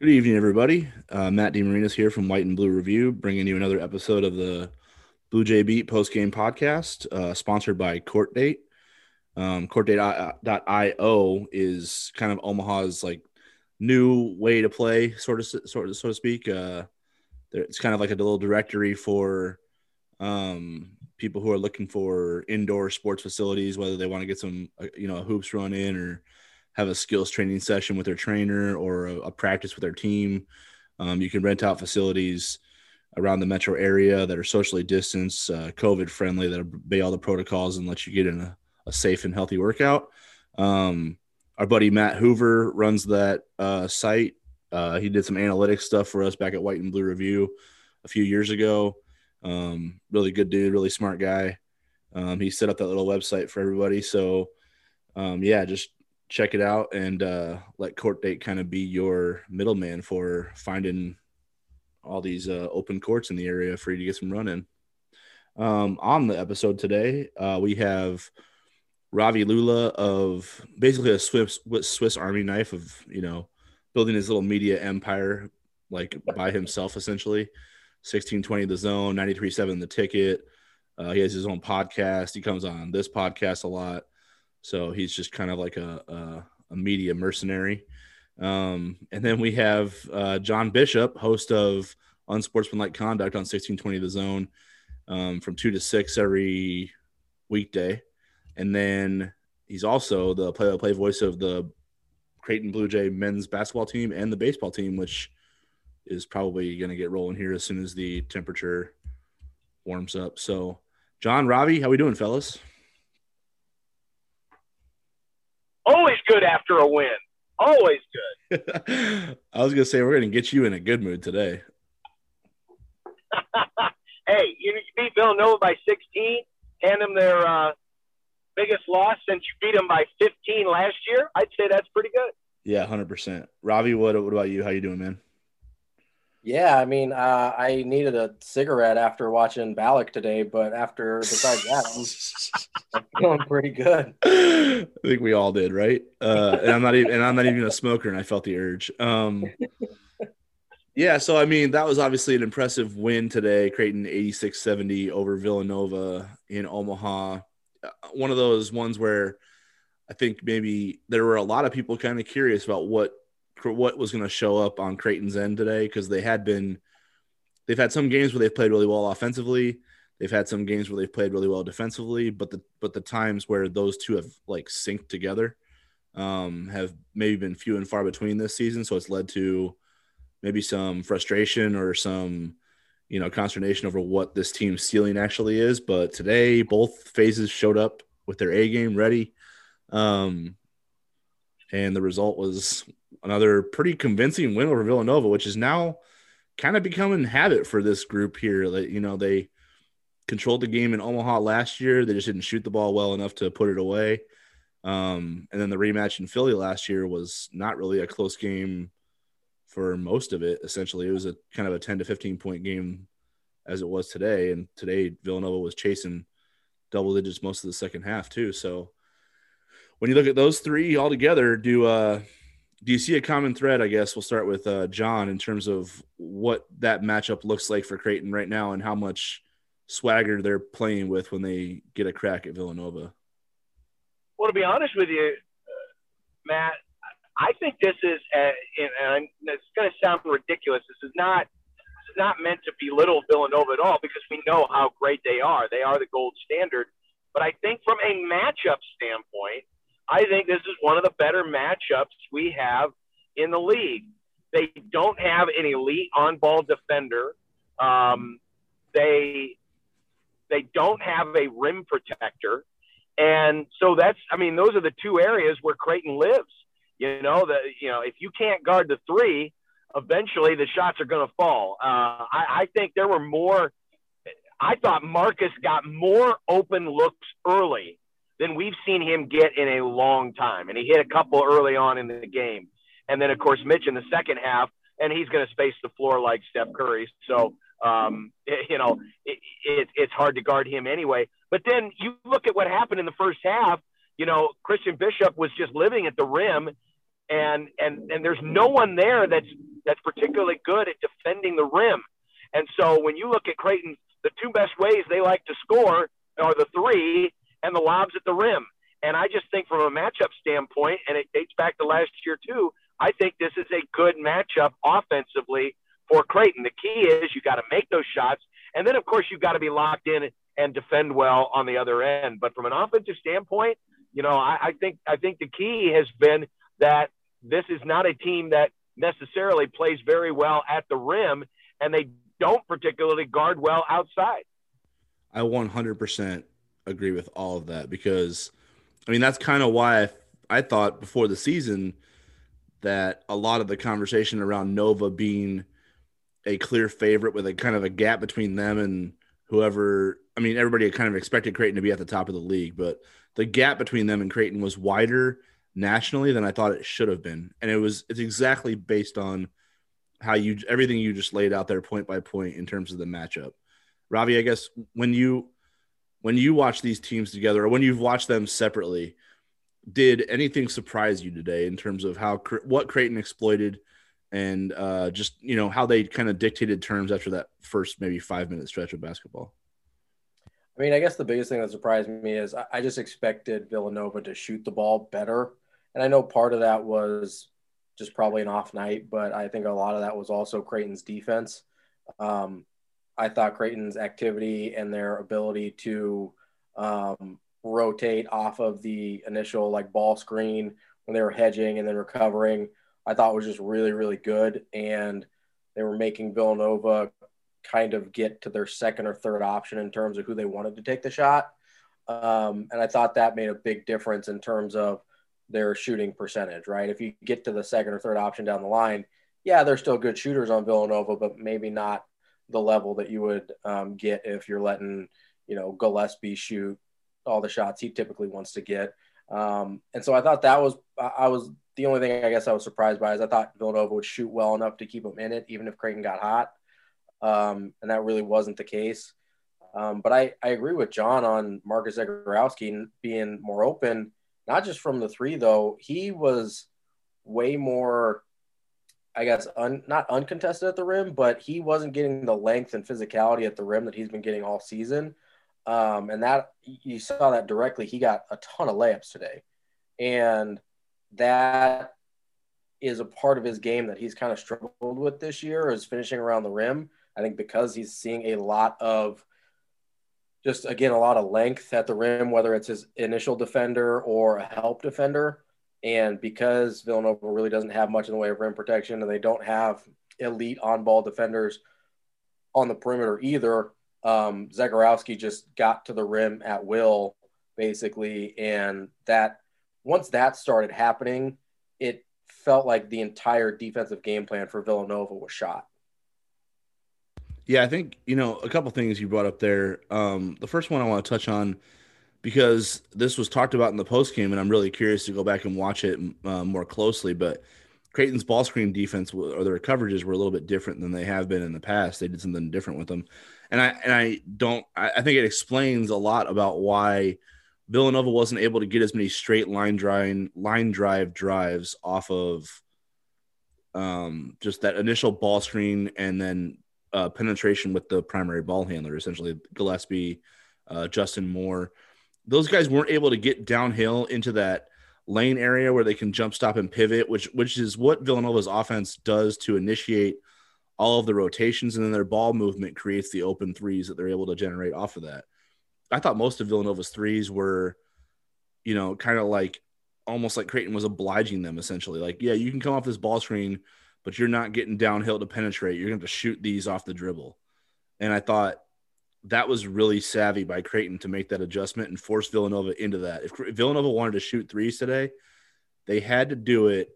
Good evening, everybody. Uh, Matt DeMarinis here from White and Blue Review, bringing you another episode of the Bluejay Beat post game podcast, uh, sponsored by CourtDate. Um, CourtDate.io is kind of Omaha's like new way to play, sort of, sort of, so to speak. Uh, it's kind of like a little directory for um, people who are looking for indoor sports facilities, whether they want to get some, uh, you know, hoops run in or have a skills training session with their trainer or a, a practice with their team. Um, you can rent out facilities around the metro area that are socially distanced, uh, COVID friendly, that obey all the protocols and let you get in a, a safe and healthy workout. Um, our buddy Matt Hoover runs that uh, site. Uh, he did some analytics stuff for us back at White and Blue Review a few years ago. Um, really good dude, really smart guy. Um, he set up that little website for everybody. So, um, yeah, just check it out and uh, let CourtDate kind of be your middleman for finding all these uh, open courts in the area for you to get some run in. Um, on the episode today, uh, we have Ravi Lulla of basically a Swiss Swiss Army knife of you know building his little media empire like by himself essentially. 1620 the zone, 93.7 the ticket. Uh, he has his own podcast. He comes on this podcast a lot. So he's just kind of like a, a, a media mercenary. Um, and then we have uh, John Bishop, host of Unsportsmanlike Conduct on 1620 The Zone um, from 2 to 6 every weekday. And then he's also the play by play voice of the Creighton Blue Jay men's basketball team and the baseball team, which is probably going to get rolling here as soon as the temperature warms up. So, John, Ravi, how we doing, fellas? Always good after a win. Always good. I was going to say we're going to get you in a good mood today. hey, you, beat Villanova by 16, hand them their uh, biggest loss since you beat them by 15 last year. I'd say that's pretty good. Yeah, 100%. Ravi, what, what about you? How you doing, man? Yeah, I mean, uh, I needed a cigarette after watching Balak today, but after besides that, I'm, feeling pretty good. I think we all did, right? Uh, and I'm not even, and I'm not even a smoker, and I felt the urge. Um, yeah, so I mean, that was obviously an impressive win today. Creighton 86-70 over Villanova in Omaha. Uh, one of those ones where I think maybe there were a lot of people kind of curious about what what was going to show up on Creighton's end today because they had been they've had some games where they've played really well offensively. They've had some games where they've played really well defensively, but the but the times where those two have like synced together um, have maybe been few and far between this season. So it's led to maybe some frustration or some you know consternation over what this team's ceiling actually is. But today, both phases showed up with their A game ready, um, and the result was another pretty convincing win over Villanova, which is now kind of becoming habit for this group here. That you know they controlled the game in Omaha last year, they just didn't shoot the ball well enough to put it away. Um, and then the rematch in Philly last year was not really a close game for most of it. Essentially, it was a kind of a 10 to 15 point game as it was today. And today, Villanova was chasing double digits most of the second half, too. So when you look at those three all together, do uh, do you see a common thread? I guess we'll start with uh, John in terms of what that matchup looks like for Creighton right now and how much swagger they're playing with when they get a crack at Villanova. Well, to be honest with you, uh, Matt, I think this is, and it's going to sound ridiculous. This is not this is not meant to belittle Villanova at all because we know how great they are. They are the gold standard. But I think from a matchup standpoint, I think this is one of the better matchups we have in the league. They don't have an elite on-ball defender. Um, they they don't have a rim protector, and so that's I mean those are the two areas where Creighton lives. You know that you know if you can't guard the three, eventually the shots are going to fall. Uh, I, I think there were more. I thought Marcus got more open looks early than we've seen him get in a long time. And he hit a couple early on in the game. And then, of course, Mitch in the second half, and he's going to space the floor like Steph Curry. So, um, it, you know, it, it, it's hard to guard him anyway. But then you look at what happened in the first half. You know, Christian Bishop was just living at the rim, and and and there's no one there that's that's particularly good at defending the rim. And so when you look at Creighton, the two best ways they like to score are the three and the lobs at the rim. And I just think from a matchup standpoint, and it dates back to last year too, I think this is a good matchup offensively for Creighton. The key is you got to make those shots, and then of course you've got to be locked in and defend well on the other end. But from an offensive standpoint, you know, I, I think I think the key has been that this is not a team that necessarily plays very well at the rim, and they don't particularly guard well outside. I 100% agree with all of that because, I mean, that's kind of why I, I thought before the season that a lot of the conversation around Nova being a clear favorite with a kind of a gap between them and whoever. I mean, everybody kind of expected Creighton to be at the top of the league, but the gap between them and Creighton was wider nationally than I thought it should have been, and it was it's exactly based on how you everything you just laid out there point by point in terms of the matchup. Ravi, I guess when you when you watch these teams together or when you've watched them separately, did anything surprise you today in terms of how what Creighton exploited and uh, just you know how they kind of dictated terms after that first maybe five minute stretch of basketball? I mean, I guess the biggest thing that surprised me is I just expected Villanova to shoot the ball better, and I know part of that was just probably an off night, but I think a lot of that was also Creighton's defense. Um, I thought Creighton's activity and their ability to um, rotate off of the initial like ball screen when they were hedging and then recovering, I thought was just really, really good. And they were making Villanova kind of get to their second or third option in terms of who they wanted to take the shot. Um, and I thought that made a big difference in terms of their shooting percentage, right? If you get to the second or third option down the line, yeah, they're still good shooters on Villanova, but maybe not the level that you would um, get if you're letting, you know, Gillespie shoot all the shots he typically wants to get. Um, and so I thought that was, I was the only thing I guess I was surprised by is I thought Villanova would shoot well enough to keep him in it, even if Creighton got hot. Um, and that really wasn't the case. Um, but I, I agree with John on Marcus Zegarowski being more open not just from the three though. He was way more, I guess, un, not uncontested at the rim, but he wasn't getting the length and physicality at the rim that he's been getting all season. Um, and that you saw that directly. He got a ton of layups today, and that is a part of his game that he's kind of struggled with this year is finishing around the rim. I think because he's seeing a lot of just again a lot of length at the rim, whether it's his initial defender or a help defender. And because Villanova really doesn't have much in the way of rim protection and they don't have elite on ball defenders on the perimeter either, um, Zegarowski just got to the rim at will, basically. And that once that started happening, it felt like the entire defensive game plan for Villanova was shot. Yeah, I think you know a couple things you brought up there. Um, the first one I want to touch on because this was talked about in the post game, and I'm really curious to go back and watch it uh, more closely. But Creighton's ball screen defense or their coverages were a little bit different than they have been in the past. They did something different with them, and I and I don't. I, I think it explains a lot about why Villanova wasn't able to get as many straight line drive line drive drives off of um, just that initial ball screen and then uh, penetration with the primary ball handler, essentially Gillespie, uh, Justin Moore. Those guys weren't able to get downhill into that lane area where they can jump stop and pivot, which which is what Villanova's offense does to initiate all of the rotations, and then their ball movement creates the open threes that they're able to generate off of that. I thought most of Villanova's threes were, you know, kind of like almost like Creighton was obliging them essentially. Like, yeah, you can come off this ball screen but you're not getting downhill to penetrate. You're going to shoot these off the dribble. And I thought that was really savvy by Creighton to make that adjustment and force Villanova into that. If Villanova wanted to shoot threes today, they had to do it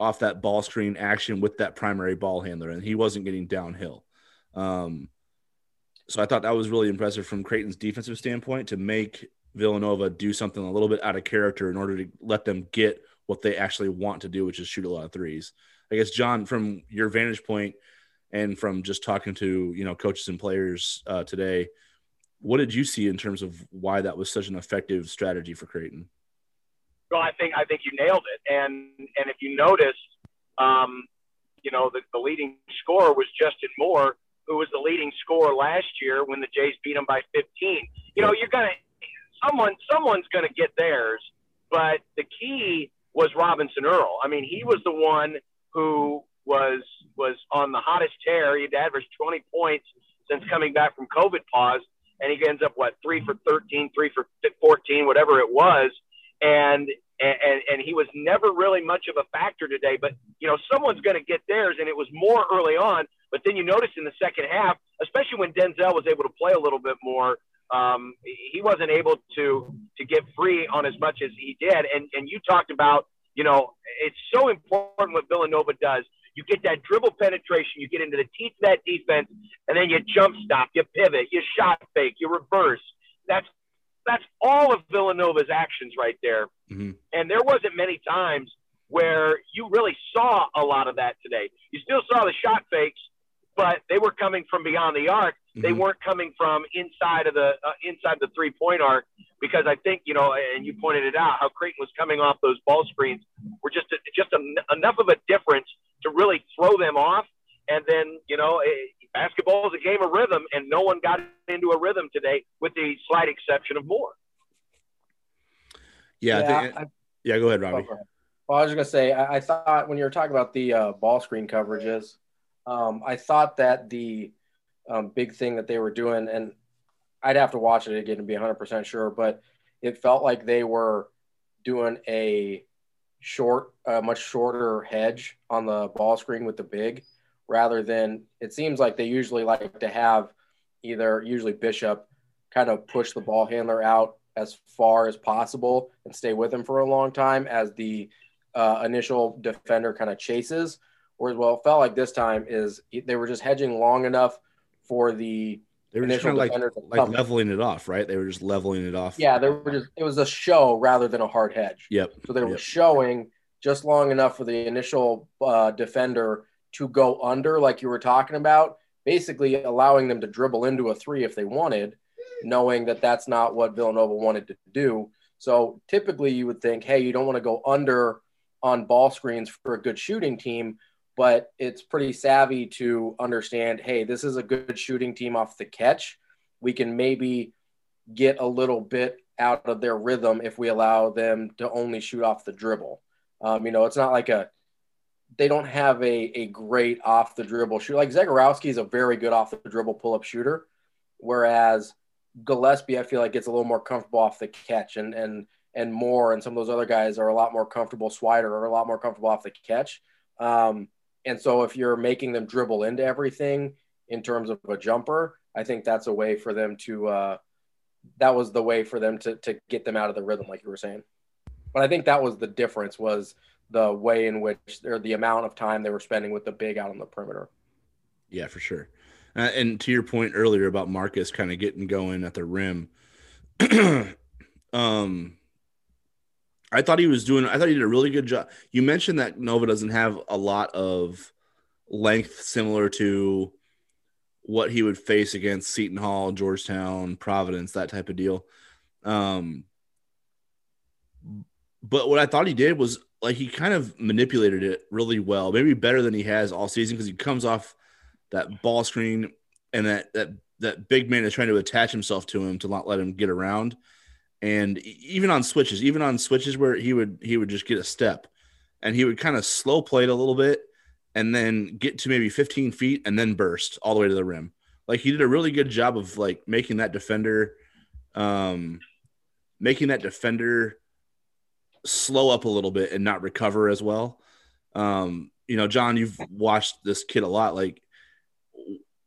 off that ball screen action with that primary ball handler, and he wasn't getting downhill. Um, so I thought that was really impressive from Creighton's defensive standpoint to make Villanova do something a little bit out of character in order to let them get what they actually want to do, which is shoot a lot of threes. I guess John, from your vantage point and from just talking to you know coaches and players uh, today, what did you see in terms of why that was such an effective strategy for Creighton? Well, I think I think you nailed it, and and if you notice, um, you know, the, the leading scorer was Justin Moore, who was the leading scorer last year when the Jays beat him by 15. You know, you're gonna someone someone's gonna get theirs, but the key was Robinson Earl. I mean, he was the one who was was on the hottest tear. He'd averaged 20 points since coming back from COVID pause, and he ends up what three for 13, three for 14, whatever it was, and and and he was never really much of a factor today. But you know, someone's going to get theirs, and it was more early on. But then you notice in the second half, especially when Denzel was able to play a little bit more, um, he wasn't able to to get free on as much as he did. And and you talked about, you know, it's so important what Villanova does. You get that dribble penetration, you get into the teeth of that defense, and then you jump stop, you pivot, you shot fake, you reverse. That's that's all of Villanova's actions right there. Mm-hmm. And there wasn't many times where you really saw a lot of that today. You still saw the shot fakes, but they were coming from beyond the arc. Mm-hmm. They weren't coming from inside of the uh, inside the three point arc because I think you know, and you pointed it out, how Creighton was coming off those ball screens were just a, just a, enough of a difference to really throw them off. And then you know, basketball is a game of rhythm, and no one got into a rhythm today, with the slight exception of Moore. Yeah, yeah, think, I, yeah go ahead, Ravi. Oh, well, I was just gonna say, I, I, thought when you were talking about the uh, ball screen coverages, um, I thought that the um, big thing that they were doing, and I'd have to watch it again to be 100% sure, but it felt like they were doing a short, a much shorter hedge on the ball screen with the big rather than it seems like they usually like to have either usually Bishop kind of push the ball handler out as far as possible and stay with him for a long time as the uh, initial defender kind of chases. Whereas, well, it felt like this time is they were just hedging long enough for the they were just kind of like, like leveling it off, right? They were just leveling it off. Yeah, they were just it was a show rather than a hard hedge. Yep. So they were yep. showing just long enough for the initial uh, defender to go under, like you were talking about, basically allowing them to dribble into a three if they wanted, knowing that that's not what Villanova wanted to do. So typically you would think, hey, you don't want to go under on ball screens for a good shooting team, but it's pretty savvy to understand, hey, this is a good shooting team off the catch. We can maybe get a little bit out of their rhythm if we allow them to only shoot off the dribble. Um, you know, it's not like a they don't have a, a great off the dribble shooter. Like Zegarowski is a very good off the dribble pull up shooter, whereas Gillespie, I feel like gets a little more comfortable off the catch, and and and more, and some of those other guys are a lot more comfortable. Swider are a lot more comfortable off the catch. Um, and so if you're making them dribble into everything in terms of a jumper, I think that's a way for them to. Uh, that was the way for them to to get them out of the rhythm, like you were saying. But I think that was the difference was the way in which or the amount of time they were spending with the big out on the perimeter. Yeah, for sure. Uh, and to your point earlier about Marcus kind of getting going at the rim, um, I thought he was doing. I thought he did a really good job. You mentioned that Nova doesn't have a lot of length similar to what he would face against Seton Hall, Georgetown, Providence, that type of deal. Um, but what I thought he did was like he kind of manipulated it really well, maybe better than he has all season because he comes off that ball screen and that that that big man is trying to attach himself to him to not let him get around. And even on switches, even on switches where he would he would just get a step and he would kind of slow play it a little bit and then get to maybe 15 feet and then burst all the way to the rim. Like he did a really good job of like making that defender um making that defender slow up a little bit and not recover as well. Um, you know, John, you've watched this kid a lot. Like,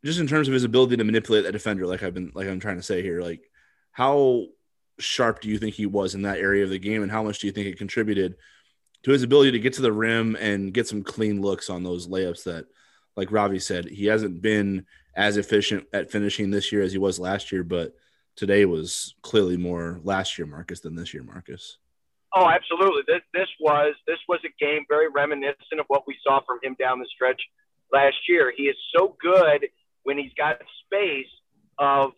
just in terms of his ability to manipulate that defender, like I've been, like I'm trying to say here, like, how sharp do you think he was in that area of the game, and how much do you think it contributed to his ability to get to the rim and get some clean looks on those layups that, like Ravi said, he hasn't been as efficient at finishing this year as he was last year, but today was clearly more last year Marcus than this year Marcus. Oh, absolutely. This this was this was a game very reminiscent of what we saw from him down the stretch last year. He is so good when he's got space of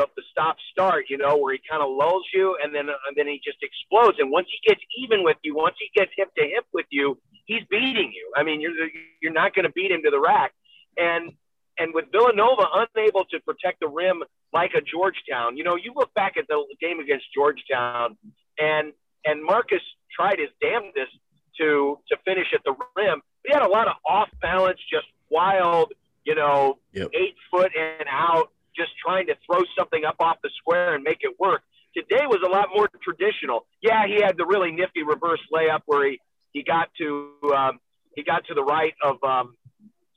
the, the stop start, you know, where he kind of lulls you and then and then he just explodes. And once he gets even with you, once he gets hip to hip with you, he's beating you. I mean, you're you're not going to beat him to the rack. And and with Villanova unable to protect the rim like a Georgetown, you know, you look back at the game against Georgetown, and and Marcus tried his damnedest to to finish at the rim. He had a lot of off balance, just wild, you know, yep. eight foot and out, just trying to throw something up off the square and make it work. Today was a lot more traditional. Yeah, he had the really nifty reverse layup where he he got to um, he got to the right of um,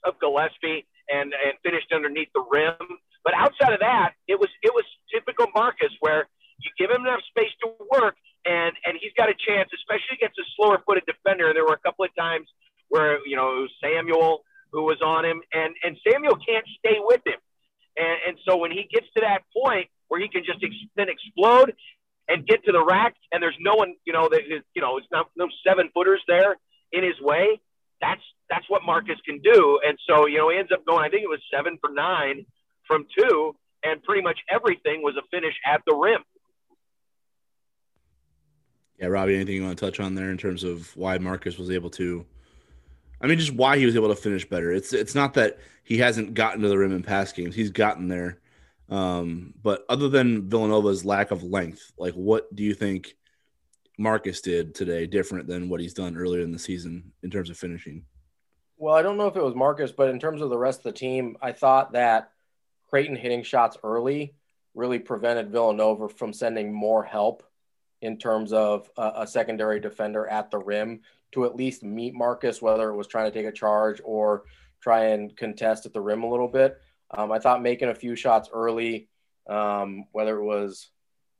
of Gillespie and and finished underneath the rim. But outside of that, it was it was typical Marcus where you give him enough space to work and and he's got a chance, especially against a slower footed defender. And there were a couple of times where you know it was Samuel who was on him, and and Samuel can't stay with him. And and so when he gets to that point where he can just ex- then explode and get to the rack, and there's no one, you know, that you know, it's not no seven footers there in his way. That's that's what Marcus can do. And so you know, he ends up going. I think it was seven for nine from two, and pretty much everything was a finish at the rim. Yeah, Ravi, anything you want to touch on there in terms of why Marcus was able to? I mean, just why he was able to finish better. It's it's not that he hasn't gotten to the rim in past games; he's gotten there. Um, but other than Villanova's lack of length, like what do you think Marcus did today different than what he's done earlier in the season in terms of finishing? Well, I don't know if it was Marcus, but in terms of the rest of the team, I thought that Creighton hitting shots early really prevented Villanova from sending more help in terms of a, a, secondary defender at the rim to at least meet Marcus, whether it was trying to take a charge or try and contest at the rim a little bit. Um, I thought making a few shots early, um, whether it was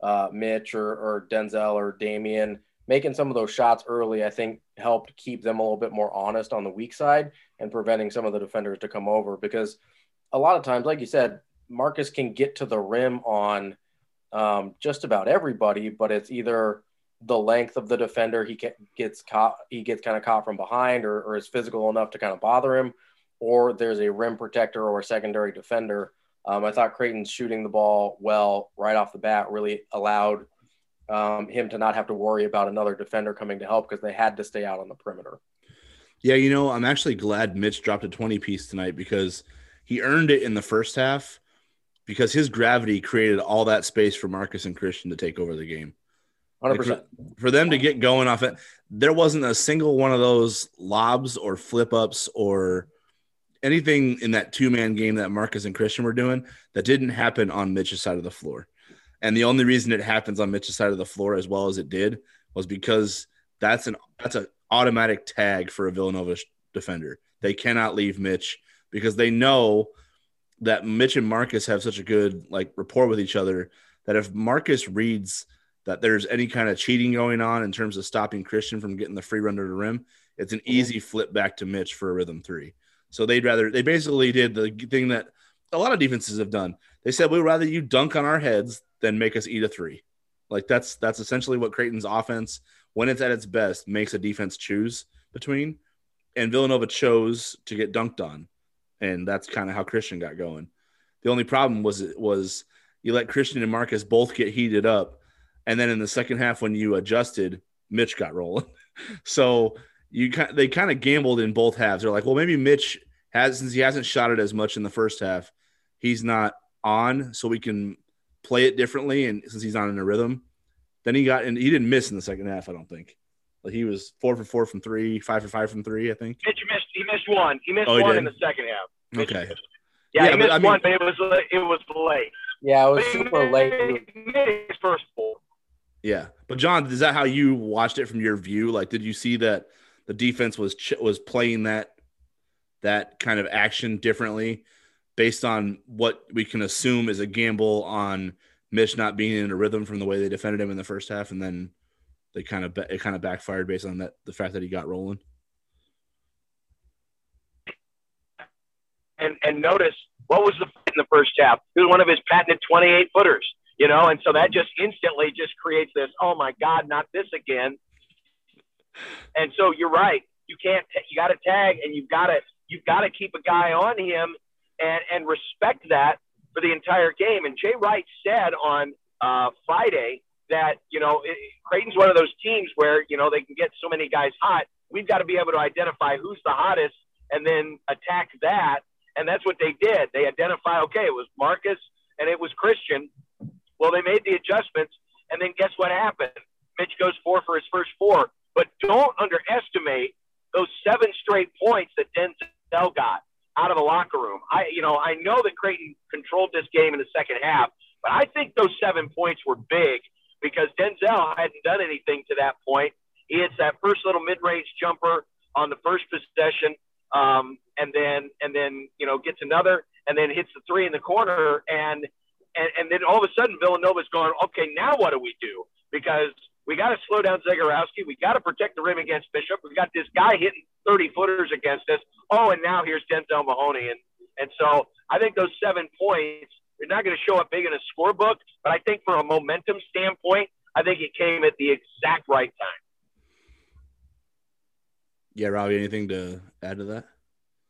uh, Mitch or, or Denzel or Damien, making some of those shots early, I think helped keep them a little bit more honest on the weak side and preventing some of the defenders to come over because a lot of times, like you said, Marcus can get to the rim on um, just about everybody, but it's either the length of the defender he gets caught, he gets kind of caught from behind, or, or is physical enough to kind of bother him, or there's a rim protector or a secondary defender. Um, I thought Creighton's shooting the ball well right off the bat really allowed um, him to not have to worry about another defender coming to help because they had to stay out on the perimeter. Yeah, you know, I'm actually glad Mitch dropped a 20 piece tonight because he earned it in the first half because his gravity created all that space for Marcus and Christian to take over the game. 100%. Like for, for, them to get going off it, there wasn't a single one of those lobs or flip ups or anything in that two man game that Marcus and Christian were doing that didn't happen on Mitch's side of the floor. And the only reason it happens on Mitch's side of the floor as well as it did was because that's an that's an automatic tag for a Villanova defender. They cannot leave Mitch because they know that Mitch and Marcus have such a good like rapport with each other that if Marcus reads that there's any kind of cheating going on in terms of stopping Christian from getting the free run to the rim, it's an mm-hmm. easy flip back to Mitch for a rhythm three. So they'd rather they basically did the thing that a lot of defenses have done. They said we'd rather you dunk on our heads than make us eat a three. Like that's that's essentially what Creighton's offense, when it's at its best, makes a defense choose between. And Villanova chose to get dunked on and that's kind of how Christian got going. The only problem was it was you let Christian and Marcus both get heated up, and then in the second half when you adjusted, Mitch got rolling. so you they kind of gambled in both halves. They're like, well, maybe Mitch has since he hasn't shot it as much in the first half, he's not on, so we can play it differently. And since he's not in a rhythm, then he got and he didn't miss in the second half. I don't think. Like he was four for four from three, five for five from three. I think. Mitch missed. He missed one. He missed oh, he one did? in the second half. Mitch okay. Missed. Yeah, yeah, he missed I mean, one, but it was it was late. Yeah, it was super late. his first four. Yeah, but John, is that how you watched it from your view? Like, did you see that the defense was ch- was playing that that kind of action differently, based on what we can assume is a gamble on Mitch not being in a rhythm from the way they defended him in the first half, and then they kind of it kind of backfired based on that the fact that he got rolling. And and notice what was the in the first half? It was one of his patented 28 footers, you know, and so that just instantly just creates this. Oh my God, not this again! And so you're right. You can't. You got to tag, and you've got to you've got to keep a guy on him, and and respect that for the entire game. And Jay Wright said on uh, Friday that, you know, it, Creighton's one of those teams where, you know, they can get so many guys hot. We've got to be able to identify who's the hottest and then attack that. And that's what they did. They identify, okay, it was Marcus and it was Christian. Well, they made the adjustments. And then guess what happened? Mitch goes four for his first four. But don't underestimate those seven straight points that Denzel got out of the locker room. I, you know, I know that Creighton controlled this game in the second half, but I think those seven points were big because Denzel hadn't done anything to that point. He hits that first little mid-range jumper on the first possession, um, and then and then you know gets another, and then hits the three in the corner, and and, and then all of a sudden Villanova's going, okay, now what do we do? Because we got to slow down Zegarowski. We got to protect the rim against Bishop. We got this guy hitting 30 footers against us. Oh, and now here's Denzel Mahoney. And, and so I think those seven points, they're not going to show up big in a scorebook, but I think from a momentum standpoint, I think it came at the exact right time. Yeah, Ravi, anything to add to that?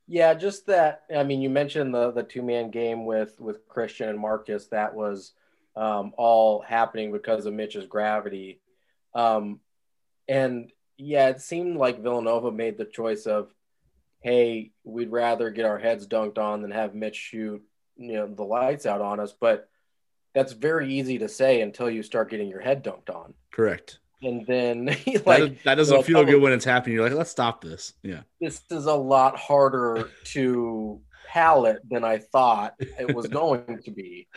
Yeah, just that. I mean, you mentioned the the two man game with with Christian and Marcus. That was um, all happening because of Mitch's gravity. Um, and yeah, it seemed like Villanova made the choice of, hey, we'd rather get our heads dunked on than have Mitch shoot, you know, the lights out on us. But that's very easy to say until you start getting your head dunked on. Correct. And then like that, that doesn't know, feel good when it's happening. You're like, let's stop this. Yeah. This is a lot harder to palate than I thought it was going to be.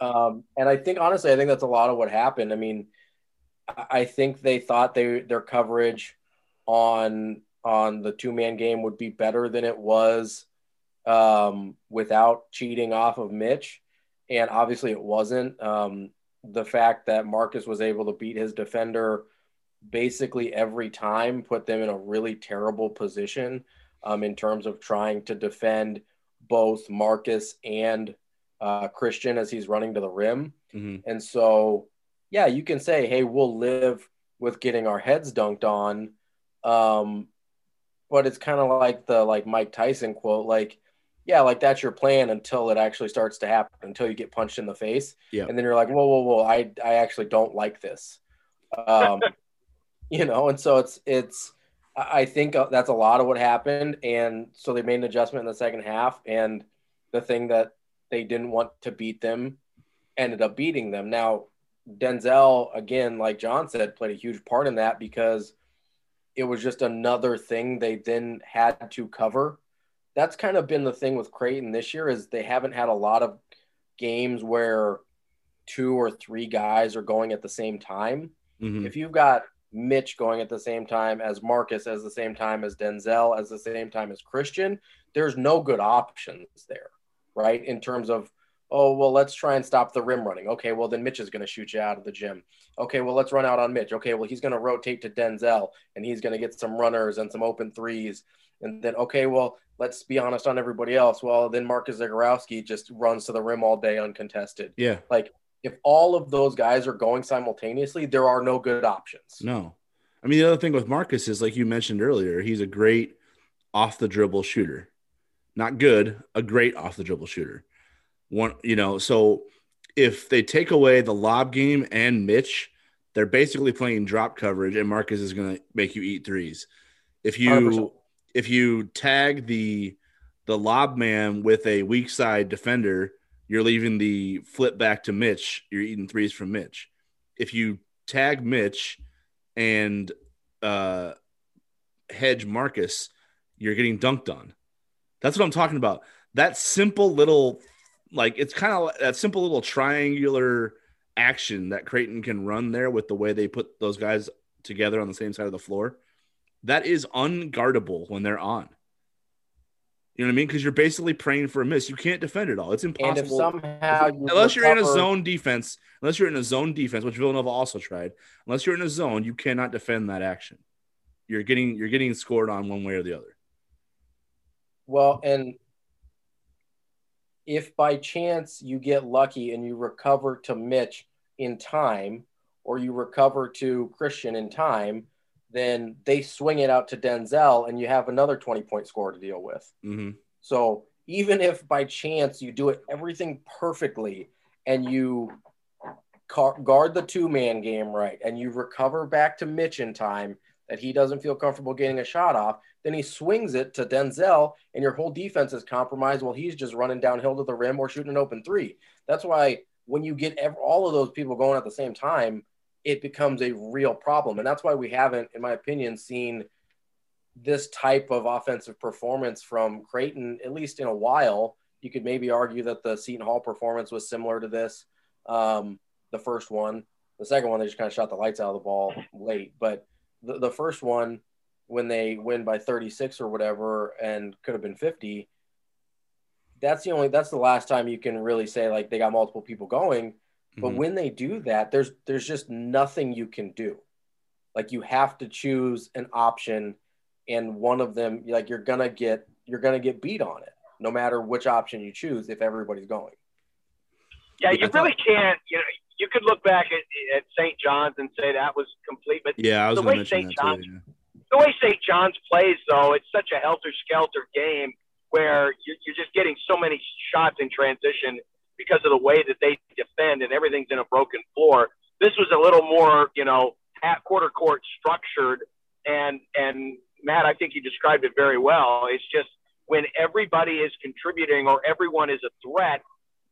Um, and I think honestly, I think that's a lot of what happened. I mean, I think they thought they their coverage on on the two man game would be better than it was um, without cheating off of Mitch, and obviously it wasn't. Um, the fact that Marcus was able to beat his defender basically every time put them in a really terrible position um, in terms of trying to defend both Marcus and uh, Christian as he's running to the rim. Mm-hmm. And so yeah, you can say, hey, we'll live with getting our heads dunked on. Um, but it's kind of like the like Mike Tyson quote, like, yeah, like that's your plan until it actually starts to happen, until you get punched in the face. Yeah. And then you're like, whoa, whoa, whoa, I I actually don't like this. Um, you know, and so it's it's I think that's a lot of what happened. And so they made an adjustment in the second half. And the thing that they didn't want to beat them ended up beating them. Now, Denzel, again, like John said, played a huge part in that because it was just another thing they then had to cover. That's kind of been the thing with Creighton this year is they haven't had a lot of games where two or three guys are going at the same time. Mm-hmm. If you've got Mitch going at the same time as Marcus, as the same time as Denzel, as the same time as Christian, there's no good options there, right? In terms of oh well let's try and stop the rim running okay well then mitch is going to shoot you out of the gym okay well let's run out on mitch okay well he's going to rotate to denzel and he's going to get some runners and some open threes and then okay well let's be honest on everybody else. Well then marcus Zegarowski just runs to the rim all day uncontested. Yeah. Like if all of those guys are going simultaneously there are no good options. No. I mean the other thing with marcus is like you mentioned earlier he's a great off the dribble shooter. Not good a great off the dribble shooter. One, you know, so if they take away the lob game and Mitch, they're basically playing drop coverage, and Marcus is going to make you eat threes. If you 100%. If you tag the the lob man with a weak side defender, you're leaving the flip back to Mitch. You're eating threes from Mitch. If you tag Mitch and uh, hedge Marcus, you're getting dunked on. That's what I'm talking about. That simple little like it's kind of that simple little triangular action that Creighton can run there with the way they put those guys together on the same side of the floor. That is unguardable when they're on. You know what I mean? Because you're basically praying for a miss. You can't defend it all. It's impossible. somehow you unless recover... you're in a zone defense, unless you're in a zone defense, which Villanova also tried, unless you're in a zone, you cannot defend that action. You're getting you're getting scored on one way or the other. Well, and if by chance you get lucky and you recover to Mitch in time, or you recover to Christian in time, then they swing it out to Denzel and you have another 20 point score to deal with. Mm-hmm. So even if by chance you do it everything perfectly and you guard the two man game right and you recover back to Mitch in time that he doesn't feel comfortable getting a shot off, then he swings it to Denzel and your whole defense is compromised while he's just running downhill to the rim or shooting an open three. That's why when you get all of those people going at the same time, it becomes a real problem. And that's why we haven't, in my opinion, seen this type of offensive performance from Creighton, at least in a while. You could maybe argue that the Seton Hall performance was similar to this. Um, the first one. The second one, they just kind of shot the lights out of the ball late. But the, the first one, when they win by 36 or whatever and could have been 50, that's the only that's the last time you can really say like they got multiple people going. But mm-hmm. when they do that, there's there's just nothing you can do. Like you have to choose an option and one of them like you're gonna get you're gonna get beat on it no matter which option you choose if everybody's going. Yeah, you really can't. You know, you could look back at, at St. John's and say that was complete, but yeah, I was the way St. John's too, yeah. the way St. John's plays though, it's such a helter skelter game where you're, you're just getting so many shots in transition because of the way that they defend and everything's in a broken floor. This was a little more, you know, at quarter court structured and and Matt, I think you described it very well. It's just when everybody is contributing or everyone is a threat,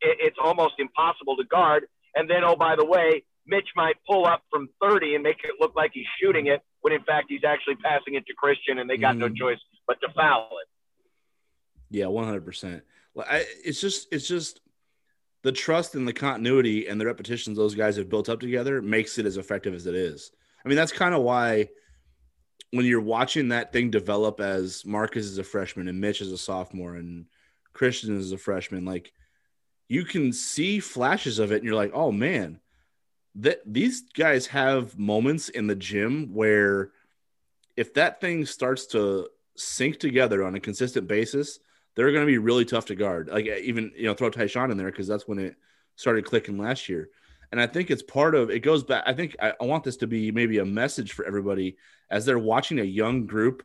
it, it's almost impossible to guard. And then, oh, by the way, Mitch might pull up from 30 and make it look like he's shooting it when in fact he's actually passing it to Christian and they got mm. no choice but to foul it. Yeah, 100%. It's just, it's just the trust and the continuity and the repetitions those guys have built up together makes it as effective as it is. I mean, that's kind of why when you're watching that thing develop as Marcus is a freshman and Mitch is a sophomore and Christian is a freshman, like – you can see flashes of it and you're like, oh man, that these guys have moments in the gym where if that thing starts to sync together on a consistent basis, they're going to be really tough to guard. Like even you know throw Ty-Shon in there because that's when it started clicking last year. And I think it's part of it goes back. I think I, I want this to be maybe a message for everybody as they're watching a young group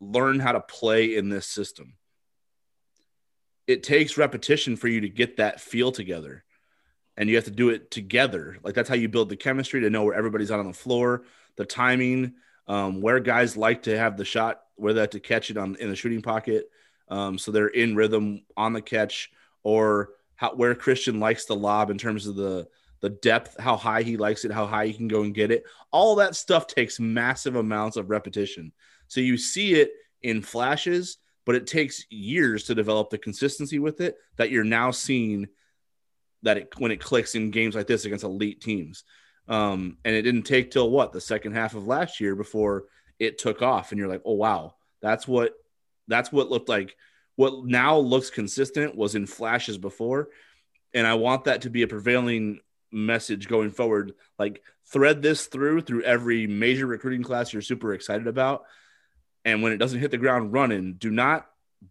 learn how to play in this system it takes repetition for you to get that feel together and you have to do it together like that's how you build the chemistry to know where everybody's out on the floor the timing um, where guys like to have the shot where they have to catch it on in the shooting pocket um, so they're in rhythm on the catch or how, where christian likes the lob in terms of the the depth how high he likes it how high he can go and get it. All that stuff takes massive amounts of repetition. So you see it in flashes but it takes years to develop the consistency with it that you're now seeing that it when it clicks in games like this against elite teams. Um, and it didn't take till what? The second half of last year before it took off, and you're like, oh wow, that's what that's what looked like. What now looks consistent was in flashes before, and I want that to be a prevailing message going forward. Like thread this through through every major recruiting class you're super excited about, and when it doesn't hit the ground running, do not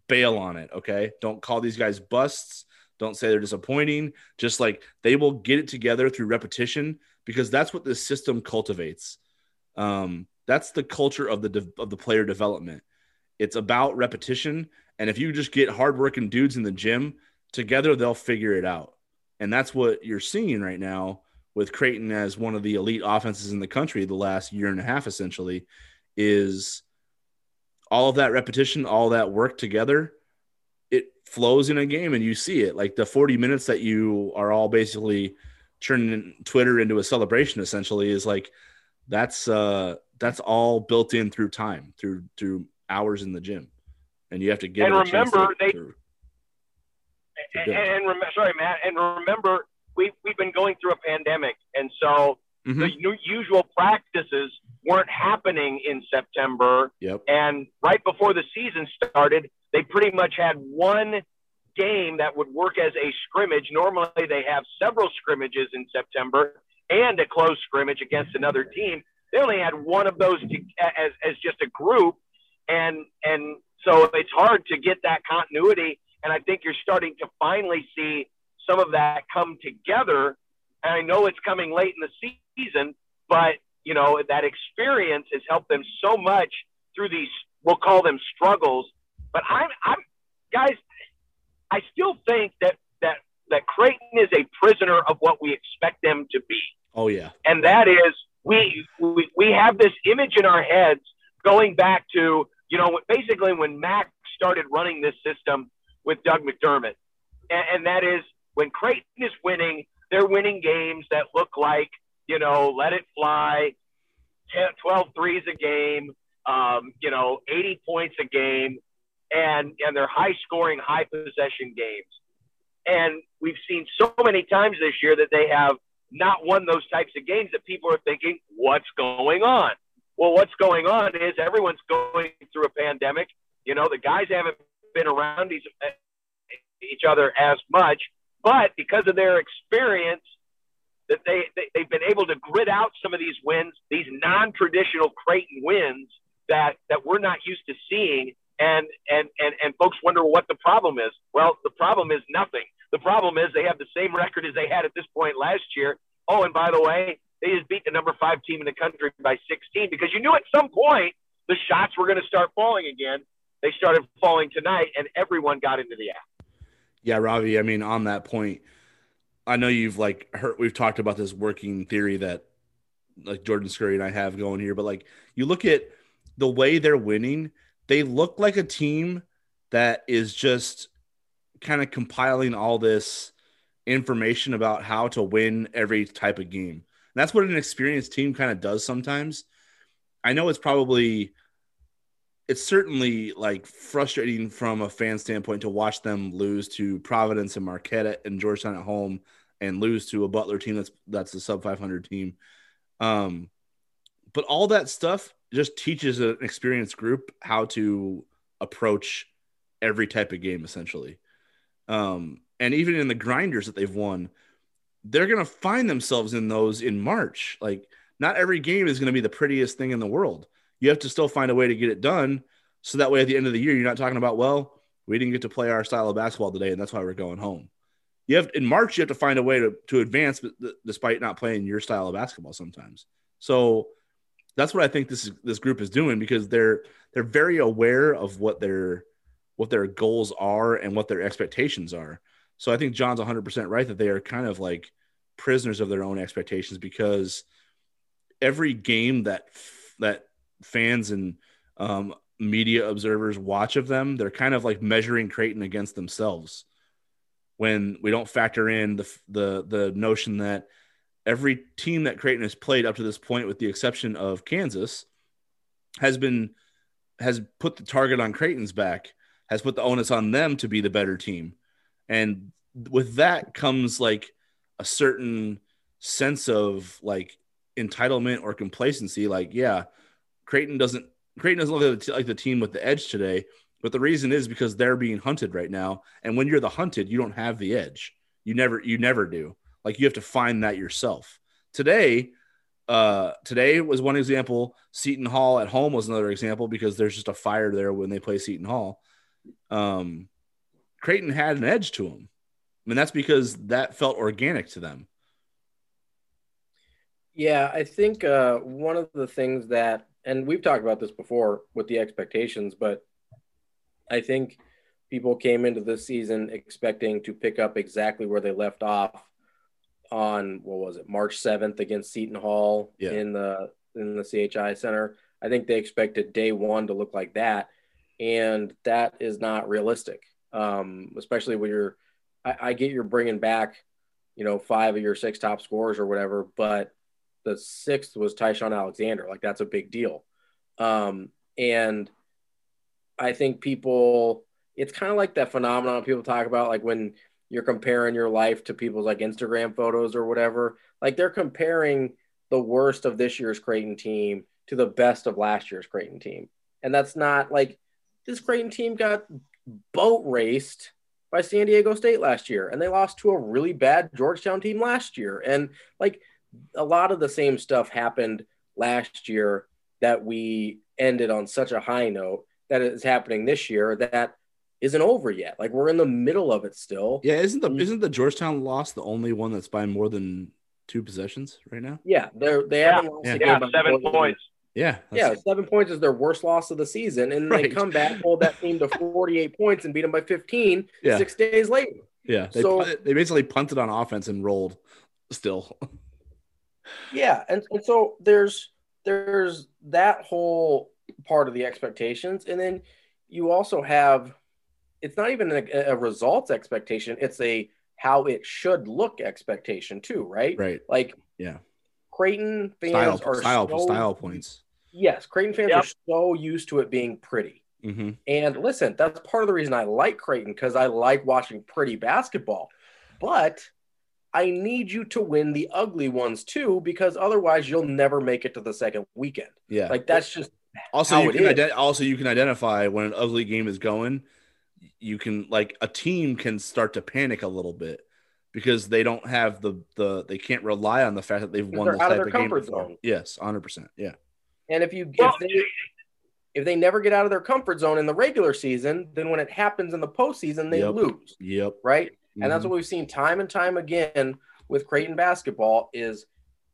bail on it. Okay. Don't call these guys busts. Don't say they're disappointing. Just like they will get it together through repetition because that's what this system cultivates. Um, that's the culture of the de- of the player development. It's about repetition, and if you just get hardworking dudes in the gym together, they'll figure it out. And that's what you're seeing right now with Creighton as one of the elite offenses in the country the last year and a half, essentially, is all of that repetition, all that work together, it flows in a game and you see it. Like the 40 minutes that you are all basically turning Twitter into a celebration essentially is like that's uh that's all built in through time, through through hours in the gym. And you have to get and remember they to, to and, and rem- sorry Matt and remember we we've been going through a pandemic and so mm-hmm. the usual practices weren't happening in September. Yep. And right before the season started, they pretty much had one game that would work as a scrimmage. Normally, they have several scrimmages in September and a close scrimmage against another team. They only had one of those to, as, as just a group, and and so it's hard to get that continuity. And I think you're starting to finally see some of that come together. And I know it's coming late in the season, but you know, that experience has helped them so much through these, we'll call them struggles. But I'm, I'm, guys, I still think that that that Creighton is a prisoner of what we expect them to be. Oh yeah, and that is we we, we have this image in our heads going back to you know basically when Mac started running this system with Doug McDermott, and, and that is when Creighton is winning, they're winning games that look like you know let it fly, 10, 12 threes a game, um, you know 80 points a game, and and they're high scoring, high possession games. And we've seen so many times this year that they have not won those types of games that people are thinking, what's going on? Well, what's going on is everyone's going through a pandemic. You know, the guys haven't been around each, other as much, but because of their experience, that they, they they've been able to grit out some of these wins, these non-traditional Creighton wins that that we're not used to seeing, and and and and folks wonder what the problem is. Well, the problem is nothing. The problem is they have the same record as they had at this point last year. Oh, and by the way, they just beat the number five team in the country by 16 because you knew at some point the shots were going to start falling again. They started falling tonight, and everyone got into the app. Yeah, Ravi. I mean, on that point, I know you've like heard we've talked about this working theory that like Jordan Scurry and I have going here, but like you look at the way they're winning, they look like a team that is just kind of compiling all this information about how to win every type of game. That's what an experienced team kind of does sometimes. I know it's probably it's certainly like frustrating from a fan standpoint to watch them lose to Providence and Marquette and Georgetown at home and lose to a Butler team that's that's a sub 500 team. Um, but all that stuff just teaches an experienced group how to approach every type of game essentially. Um, and even in the grinders that they've won, they're going to find themselves in those in March. Like, not every game is going to be the prettiest thing in the world. You have to still find a way to get it done. So that way, at the end of the year, you're not talking about, well, we didn't get to play our style of basketball today, and that's why we're going home. You have in March, you have to find a way to, to advance, despite not playing your style of basketball sometimes. So that's what I think this this group is doing because they're they're very aware of what their what their goals are and what their expectations are. So I think John's 100% right that they are kind of like prisoners of their own expectations because every game that that fans and um, media observers watch of them, they're kind of like measuring Creighton against themselves. When we don't factor in the the the notion that every team that Creighton has played up to this point, with the exception of Kansas, has been has put the target on Creighton's back has put the onus on them to be the better team. And with that comes like a certain sense of like entitlement or complacency. Like, yeah, Creighton doesn't Creighton doesn't look like the team with the edge today, but the reason is because they're being hunted right now. And when you're the hunted, you don't have the edge. You never you never do. Like you have to find that yourself. Today, uh, today was one example. Seton Hall at home was another example because there's just a fire there when they play Seton Hall um, Creighton had an edge to them. I mean, that's because that felt organic to them. Yeah, I think uh, one of the things that, and we've talked about this before with the expectations, but I think people came into this season expecting to pick up exactly where they left off on what was it, March seventh against Seton Hall yeah. in the in the CHI Center. I think they expected day one to look like that, and that is not realistic. Um, especially when you're, I, I, get you're bringing back, you know, five of your six top scorers or whatever, but the sixth was Ty-Shon Alexander. Like that's a big deal. Um, and I think people, it's kind of like that phenomenon people talk about, like when you're comparing your life to people's like Instagram photos or whatever. Like they're comparing the worst of this year's Creighton team to the best of last year's Creighton team. And that's not like this Creighton team got boat raced by San Diego State last year, and they lost to a really bad Georgetown team last year. And like a lot of the same stuff happened last year that we ended on such a high note that is happening this year that isn't over yet. Like we're in the middle of it still. Yeah, isn't the mm. isn't the Georgetown loss the only one that's by more than two possessions right now? Yeah, they're they yeah. haven't lost yeah. yeah seven points. Yeah, yeah, seven points is their worst loss of the season, and right. they come back, hold that team to 48 points, and beat them by 15 yeah. six days later. Yeah, they, so, they basically punted on offense and rolled still. yeah, and, and so there's there's that whole part of the expectations, and then you also have it's not even a, a results expectation; it's a how it should look expectation too, right? Right. Like yeah, Creighton fans style, are style so, style points. Yes, Creighton fans yep. are so used to it being pretty. Mm-hmm. And listen, that's part of the reason I like Creighton because I like watching pretty basketball. But I need you to win the ugly ones too, because otherwise you'll never make it to the second weekend. Yeah, like that's just also you can ident- also you can identify when an ugly game is going. You can like a team can start to panic a little bit because they don't have the the they can't rely on the fact that they've won this type of, of game before. Zone. Yes, hundred percent. Yeah. And if you if they if they never get out of their comfort zone in the regular season, then when it happens in the postseason, they yep. lose. Yep. Right. Mm-hmm. And that's mm-hmm. what we've seen time and time again with Creighton basketball is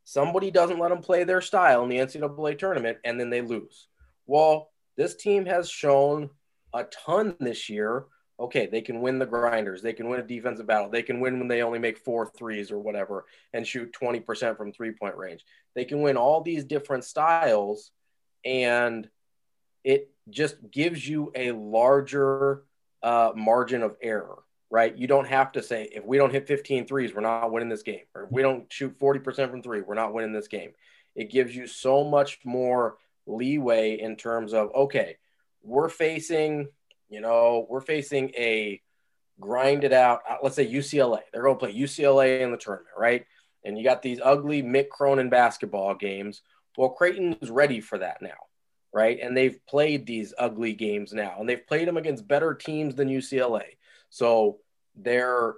somebody doesn't let them play their style in the NCAA tournament and then they lose. Well, this team has shown a ton this year. Okay, they can win the grinders. They can win a defensive battle. They can win when they only make four threes or whatever and shoot 20% from three point range. They can win all these different styles and it just gives you a larger uh, margin of error, right? You don't have to say, if we don't hit 15 threes, we're not winning this game. Or if we don't shoot 40% from three, we're not winning this game. It gives you so much more leeway in terms of, okay, we're facing, you know, we're facing a grinded out, uh, let's say UCLA. They're going to play UCLA in the tournament, right? And you got these ugly Mick Cronin basketball games. Well, Creighton's ready for that now right? And they've played these ugly games now, and they've played them against better teams than UCLA. So they're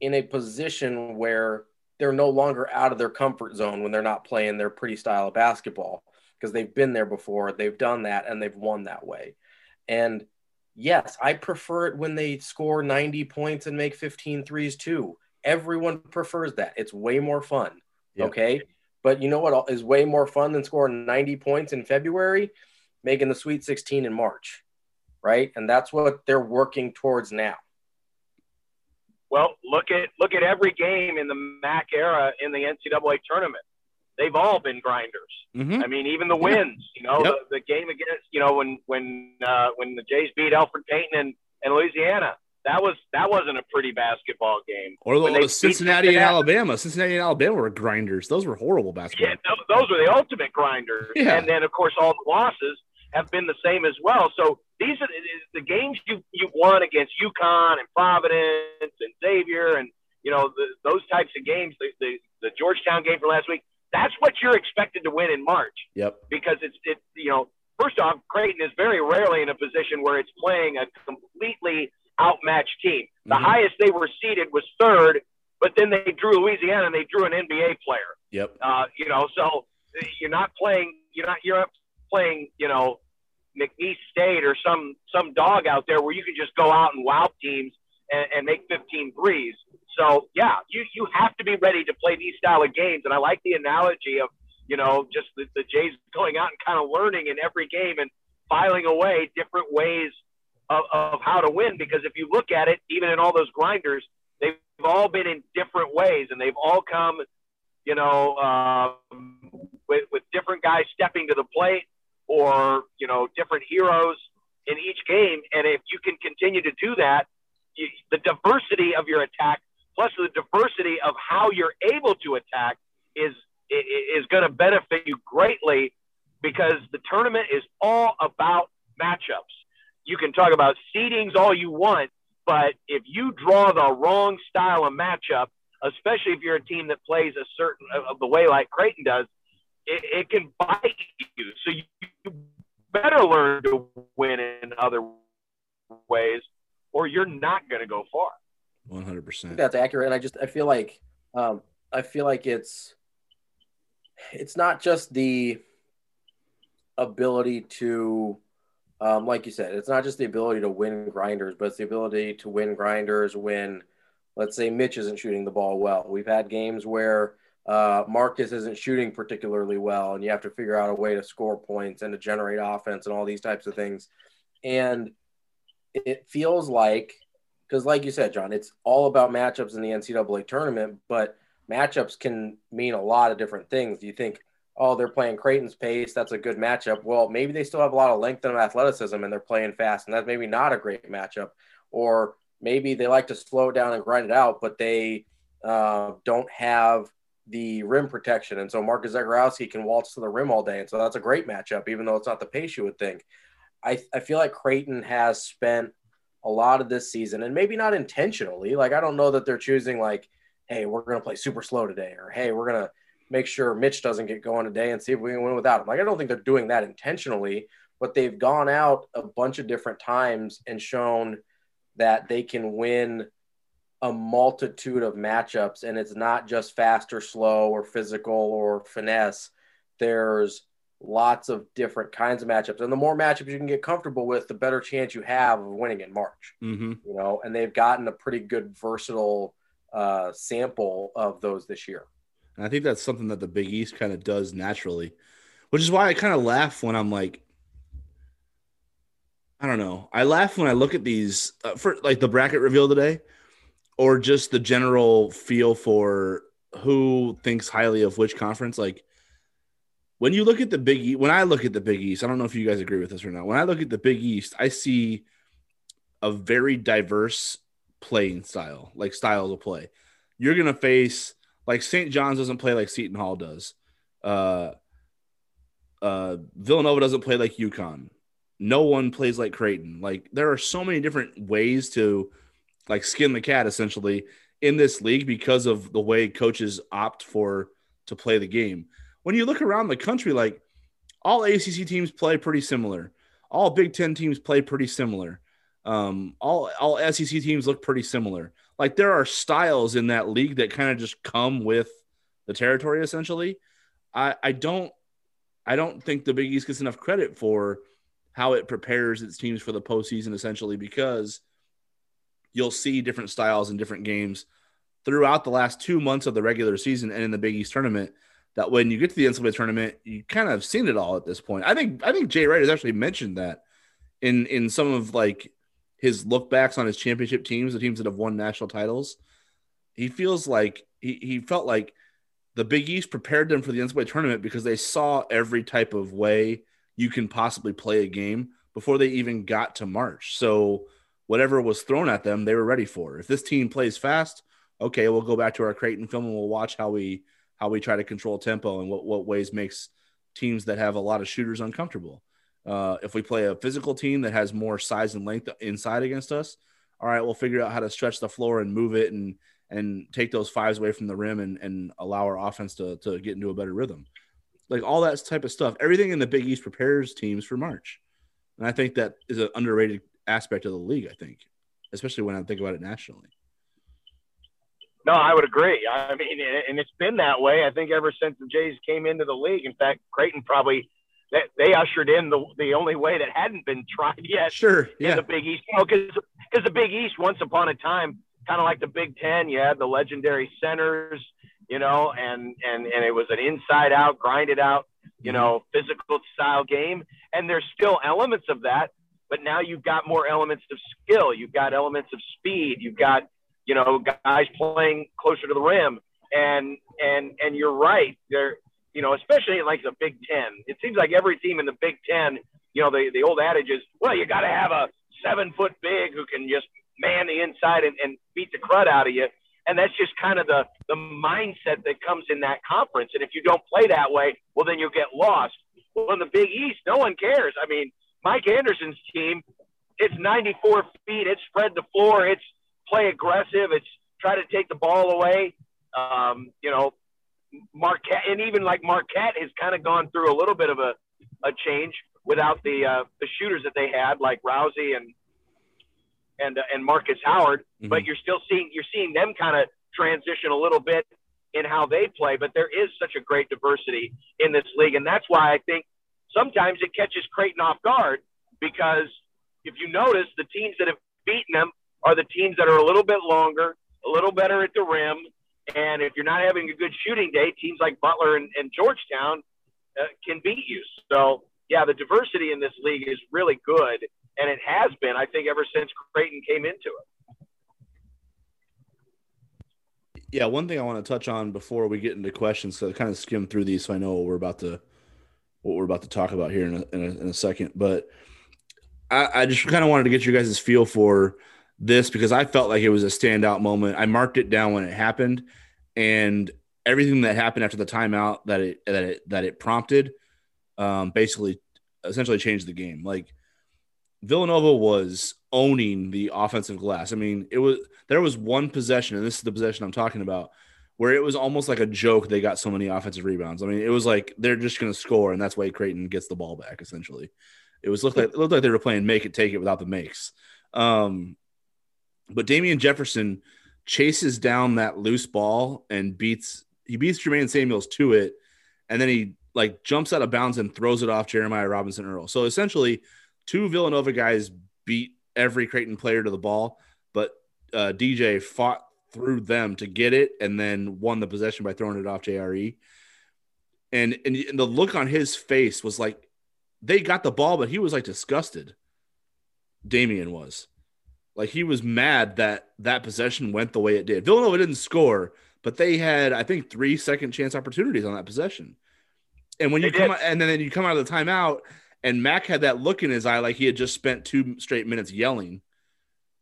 in a position where they're no longer out of their comfort zone when they're not playing their pretty style of basketball because they've been there before, they've done that, and they've won that way. And yes, I prefer it when they score 90 points and make 15 threes too. Everyone prefers that. It's way more fun. Yep. Okay. But you know what is way more fun than scoring 90 points in February? Making the Sweet 16 in March, right? And that's what they're working towards now. Well, look at look at every game in the Mac era in the NCAA tournament. They've all been grinders. Mm-hmm. I mean, even the wins. You know, yep. the, the, game against you know when when uh, when the Jays beat Elfrid Payton and, and Louisiana that was that wasn't a pretty basketball game. Or the, Cincinnati, Cincinnati, and Alabama. Cincinnati and Alabama were grinders. Those were horrible basketball. Yeah, those were the ultimate grinders. Yeah. And then of course all the losses have been the same as well. So these are the games you you won against UConn and Providence and Xavier and you know the, those types of games. The, the the Georgetown game for last week. That's what you're expected to win in March. Yep. Because it's it you know first off Creighton is very rarely in a position where it's playing a completely outmatched team. The mm-hmm. highest they were seeded was third, but then they drew Louisiana and they drew an NBA player. Yep. Uh, you know, so you're not playing. You're not. You're not playing. You know, McNeese State or some some dog out there where you can just go out and wow teams and, and make 15 threes. So yeah, you you have to be ready to play these style of games. And I like the analogy of you know just the, the Jays going out and kind of learning in every game and filing away different ways of, of how to win because if you look at it, even in all those grinders, they've all been in different ways and they've all come, you know, uh, with, with different guys stepping to the plate or, you know, different heroes in each game. And if you can continue to do that, you, the diversity of your attack plus the diversity of how you're able to attack is is going to benefit you greatly because the tournament is all about matchups you can talk about seedings all you want, but if you draw the wrong style of matchup, especially if you're a team that plays a certain of the way like Creighton does, it, it can bite you. So you, you better learn to win in other ways, or you're not going to go far. One hundred percent. That's accurate. And I just I feel like um, I feel like it's it's not just the ability to um, like you said, it's not just the ability to win grinders, but it's the ability to win grinders when, let's say, Mitch isn't shooting the ball well. We've had games where uh, Marcus isn't shooting particularly well, and you have to figure out a way to score points and to generate offense and all these types of things. And it feels like, because like you said, John, it's all about matchups in the NCAA tournament, but matchups can mean a lot of different things. You think, oh, they're playing Creighton's pace, that's a good matchup? Well, maybe they still have a lot of length and athleticism, and they're playing fast, and that's maybe not a great matchup. Or maybe they like to slow it down and grind it out, but they uh, don't have the rim protection. And so Marcus Zegarowski can waltz to the rim all day. And so that's a great matchup, even though it's not the pace you would think. I, I feel like Creighton has spent a lot of this season, and maybe not intentionally. Like, I don't know that they're choosing, like, hey, we're to play super slow today, or hey, we're to make sure Mitch doesn't get going today and see if we can win without him. Like, I don't think they're doing that intentionally, but they've gone out a bunch of different times and shown that they can win a multitude of matchups and it's not just fast or slow or physical or finesse there's lots of different kinds of matchups. And the more matchups you can get comfortable with the better chance you have of winning in march mm-hmm. you know? And they've gotten a pretty good versatile uh, sample of those this year. And i think that's something that the big east kind of does naturally which is why i kind of laugh when i'm like i don't know. I laugh when i look at these uh, for like the bracket reveal today or just the general feel for who thinks highly of which conference. Like when you look at the big east when i look at the big east i don't know if you guys agree with this or not. When i look at the big east i see a very diverse playing style like style of play. You're gonna face like st john's doesn't play like seton hall does. Uh uh villanova doesn't play like UConn. No one plays like creighton. Like there are so many different ways to like skin the cat essentially in this league because of the way coaches opt for to play the game. When you look around the country, like all ACC teams play pretty similar. All Big Ten teams play pretty similar. Um, all all SEC teams look pretty similar. Like there are styles in that league that kind of just come with the territory. Essentially, I I don't I don't think the Big East gets enough credit for how it prepares its teams for the postseason. Essentially, because you'll see different styles in different games throughout the last two months of the regular season and in the Big East tournament. That when you get to the NCAA tournament, you kind of have seen it all at this point. I think I think Jay Wright has actually mentioned that in in some of like his look backs on his championship teams, the teams that have won national titles. He feels like he, he felt like the Big East prepared them for the NCAA tournament because they saw every type of way you can possibly play a game before they even got to March. So whatever was thrown at them, they were ready for. If this team plays fast, okay, we'll go back to our Creighton film and we'll watch how we how we try to control tempo and what, what ways makes teams that have a lot of shooters uncomfortable. Uh, if we play a physical team that has more size and length inside against us, all right, we'll figure out how to stretch the floor and move it and and take those fives away from the rim and, and allow our offense to, to get into a better rhythm. Like all that type of stuff. Everything in the Big East prepares teams for March. And I think that is an underrated aspect of the league. I think, especially when I think about it nationally. No, I would agree. I mean, and it's been that way. I think ever since the Jays came into the league. In fact, Creighton probably they, they ushered in the the only way that hadn't been tried yet. Sure, yeah. In the Big East, because know, because the Big East once upon a time, kind of like the Big Ten, you had the legendary centers, you know, and and and it was an inside out, grinded out, you mm-hmm. know, physical style game, and there's still elements of that, but now you've got more elements of skill. You've got elements of speed. You've got, you know, guys playing closer to the rim. And and and you're right. They're, you know, especially like the Big Ten. It seems like every team in the Big Ten, you know, the the old adage is, well, you got to have a seven foot big who can just man the inside and, and beat the crud out of you. And that's just kind of the the mindset that comes in that conference. And if you don't play that way, well, then you'll get lost. Well, in the Big East, no one cares. I mean, Mike Anderson's team, it's 94 feet. It's spread the floor. It's play aggressive. It's try to take the ball away. Um, you know, Marquette, and even like Marquette has kind of gone through a little bit of a, a change without the uh, the shooters that they had, like Rousey and and uh, and Markus Howard. Mm-hmm. But you're still seeing you're seeing them kind of transition a little bit in how they play. But there is such a great diversity in this league, and that's why I think sometimes it catches Creighton off guard because if you notice, the teams that have beaten them are the teams that are a little bit longer, a little better at the rim, And if you're not having a good shooting day, teams like Butler and, and Georgetown uh, can beat you. So, yeah, the diversity in this league is really good. And it has been, I think, ever since Creighton came into it. Yeah, one thing I want to touch on before we get into questions, so I kind of skim through these so I know what we're about to what we're about to talk about here in a, in a, in a second. But I, I just kind of wanted to get you guys' feel for this because I felt like it was a standout moment. I marked it down when it happened, and everything that happened after the timeout that it that it that it prompted, um, basically, essentially changed the game. Like Villanova was owning the offensive glass. I mean, it was there was one possession, and this is the possession I'm talking about, where it was almost like a joke they got so many offensive rebounds. I mean, it was like they're just going to score, and that's why Creighton gets the ball back. Essentially, it was looked like it looked like they were playing make it take it without the makes. Um, but Damien Jefferson chases down that loose ball and beats he beats Jermaine Samuels to it, and then he like jumps out of bounds and throws it off Jeremiah Robinson Earl. So essentially, two Villanova guys beat every Creighton player to the ball, but uh, DJ fought through them to get it and then won the possession by throwing it off JRE. And, and and the look on his face was like they got the ball, but he was like disgusted. Damien was like he was mad that that possession went the way it did. Villanova didn't score, but they had I think three second chance opportunities on that possession. And when they you did. come out, and then you come out of the timeout and Mac had that look in his eye like he had just spent two straight minutes yelling.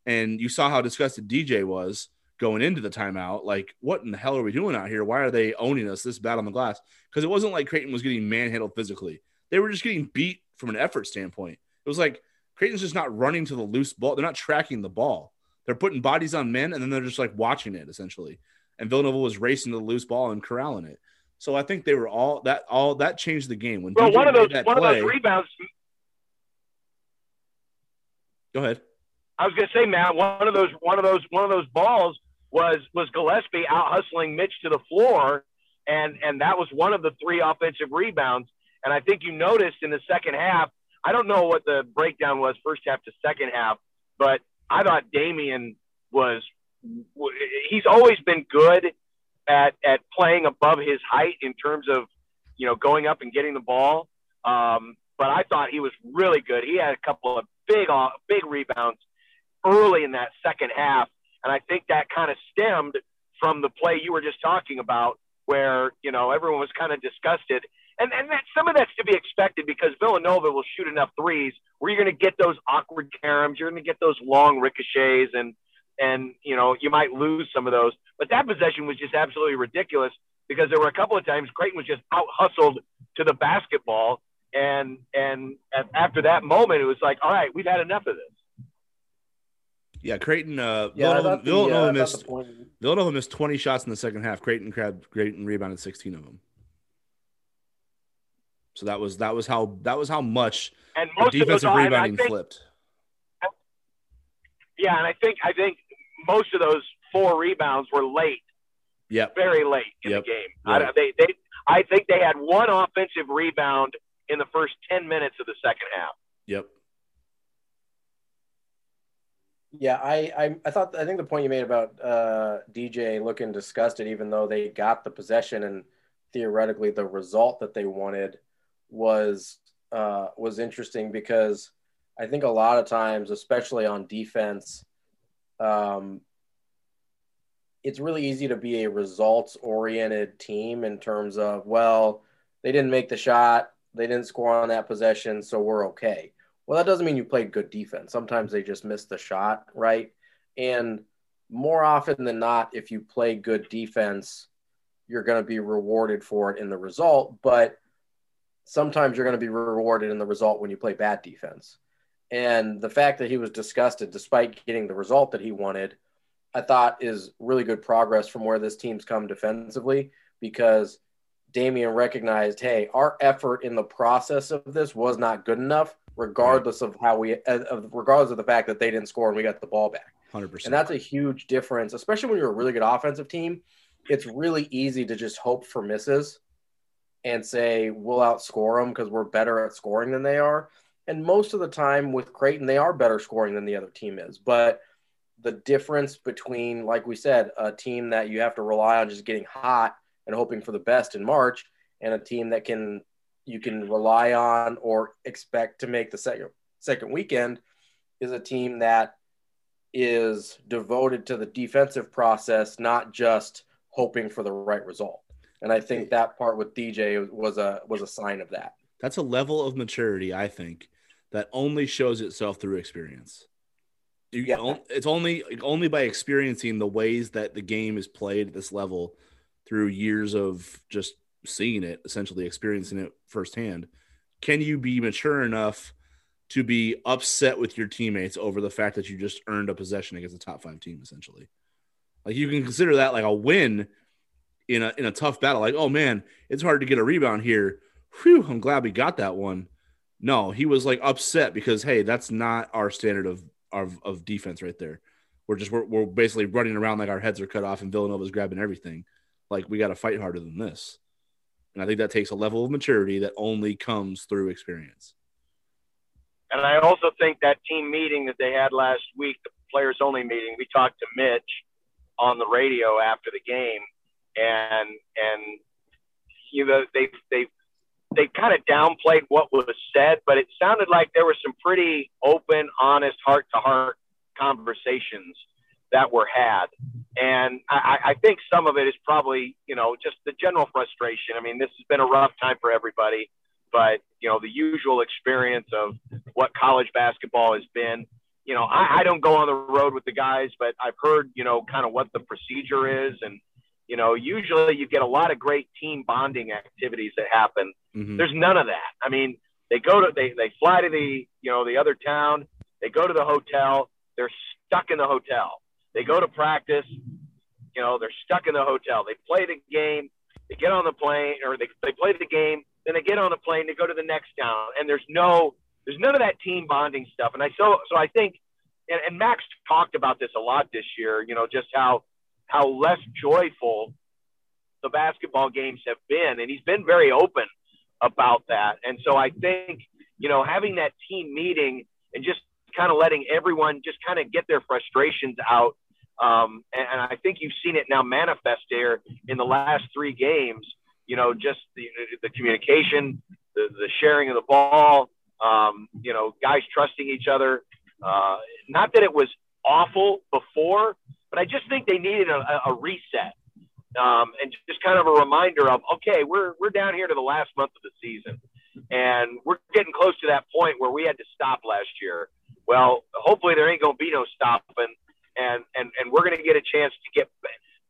And you saw how disgusted DJ was going into the timeout. Like, what in the hell are we doing out here? Why are they owning us this bad on the glass? Because it wasn't like Creighton was getting manhandled physically. They were just getting beat from an effort standpoint. It was like Creighton's just not running to the loose ball. They're not tracking the ball. They're putting bodies on men and then they're just like watching it essentially. And Villanova was racing to the loose ball and corralling it. So I think they were all that all that changed the game when. Well, DJ one of those one play, of those rebounds. Go ahead. I was going to say, Matt, one of those one of those one of those balls was was Gillespie out hustling Mitch to the floor, and and that was one of the three offensive rebounds. And I think you noticed in the second half. I don't know what the breakdown was first half to second half, but I thought Damien was. He's always been good at at playing above his height in terms of you know going up and getting the ball. Um, but I thought he was really good. He had a couple of big big rebounds early in that second half, and I think that kind of stemmed from the play you were just talking about, where you know everyone was kind of disgusted. And, and that, some of that's to be expected because Villanova will shoot enough threes where you're going to get those awkward caroms, you're going to get those long ricochets, and and you know you might lose some of those. But that possession was just absolutely ridiculous because there were a couple of times Creighton was just out hustled to the basketball, and and after that moment, it was like, all right, we've had enough of this. Yeah, Creighton. Uh, yeah, Villanova, the, Villanova uh, missed Villanova missed twenty shots in the second half. Creighton grabbed Creighton rebounded sixteen of them. So that was that was how that was how much and most defensive those, rebounding think, flipped. Yeah, and I think I think most of those four rebounds were late. Yep. Very late in yep. the game. Right. I, they, they, I think they had one offensive rebound in the first 10 minutes of the second half. Yep. Yeah, I, I, I thought I think the point you made about uh, DJ looking disgusted, even though they got the possession and theoretically the result that they wanted was uh, was interesting because I think a lot of times, especially on defense, um, it's really easy to be a results oriented team in terms of, well, they didn't make the shot, they didn't score on that possession, so we're okay. Well, that doesn't mean you played good defense. Sometimes they just missed the shot, right? And more often than not, if you play good defense, you're going to be rewarded for it in the result. But sometimes you're going to be rewarded in the result when you play bad defense. And the fact that he was disgusted despite getting the result that he wanted, I thought is really good progress from where this team's come defensively because Damien recognized, hey, our effort in the process of this was not good enough, regardless of how we, uh, of, regardless of the fact that they didn't score and we got the ball back. 100%. And that's a huge difference, especially when you're a really good offensive team. It's really easy to just hope for misses and say we'll outscore them because we're better at scoring than they are. And most of the time with Creighton, they are better scoring than the other team is. But the difference between, like we said, a team that you have to rely on just getting hot and hoping for the best in March, and a team that can you can rely on or expect to make the second second weekend is a team that is devoted to the defensive process, not just hoping for the right result. And I think that part with DJ was a was a sign of that. That's a level of maturity, I think, that only shows itself through experience. You, yeah. It's only only by experiencing the ways that the game is played at this level through years of just seeing it, essentially experiencing it firsthand, can you be mature enough to be upset with your teammates over the fact that you just earned a possession against a top five team, essentially? Like you can consider that like a win in a in a tough battle. Like, oh man, it's hard to get a rebound here. Whew, I'm glad we got that one. No, he was like upset because hey, that's not our standard of of, of defense right there. We're just we're, we're basically running around like our heads are cut off and Villanova's grabbing everything. Like we got to fight harder than this. And I think that takes a level of maturity that only comes through experience. And I also think that team meeting that they had last week, the players only meeting, we talked to Mitch on the radio after the game and and you know they they they kind of downplayed what was said, but it sounded like there were some pretty open, honest, heart to heart conversations that were had. And I, I think some of it is probably, you know, just the general frustration. I mean, this has been a rough time for everybody, but, you know, the usual experience of what college basketball has been. You know, I, I don't go on the road with the guys, but I've heard, you know, kind of what the procedure is. And, you know, usually you get a lot of great team bonding activities that happen. Mm-hmm. There's none of that. I mean, they go to, they, they fly to the, you know, the other town, they go to the hotel, they're stuck in the hotel they go to practice. You know, they're stuck in the hotel. They play the game. They get on the plane, or they, they play the game. Then they get on the plane. They go to the next town, and there's no there's none of that team bonding stuff. And I so so I think, and, and Max talked about this a lot this year. You know, just how how less joyful the basketball games have been, and he's been very open about that. And so I think you know having that team meeting and just kind of letting everyone just kind of get their frustrations out. Um, and, and, I think you've seen it now manifest there in the last three games. You know, just the, the communication, the, the sharing of the ball, um, you know, guys trusting each other. Uh, not that it was awful before, but I just think they needed a, a reset. Um, and just kind of a reminder of, okay, we're, we're down here to the last month of the season and we're getting close to that point where we had to stop last year. Well, hopefully there ain't to be no stopping, and and and we're to get a chance to get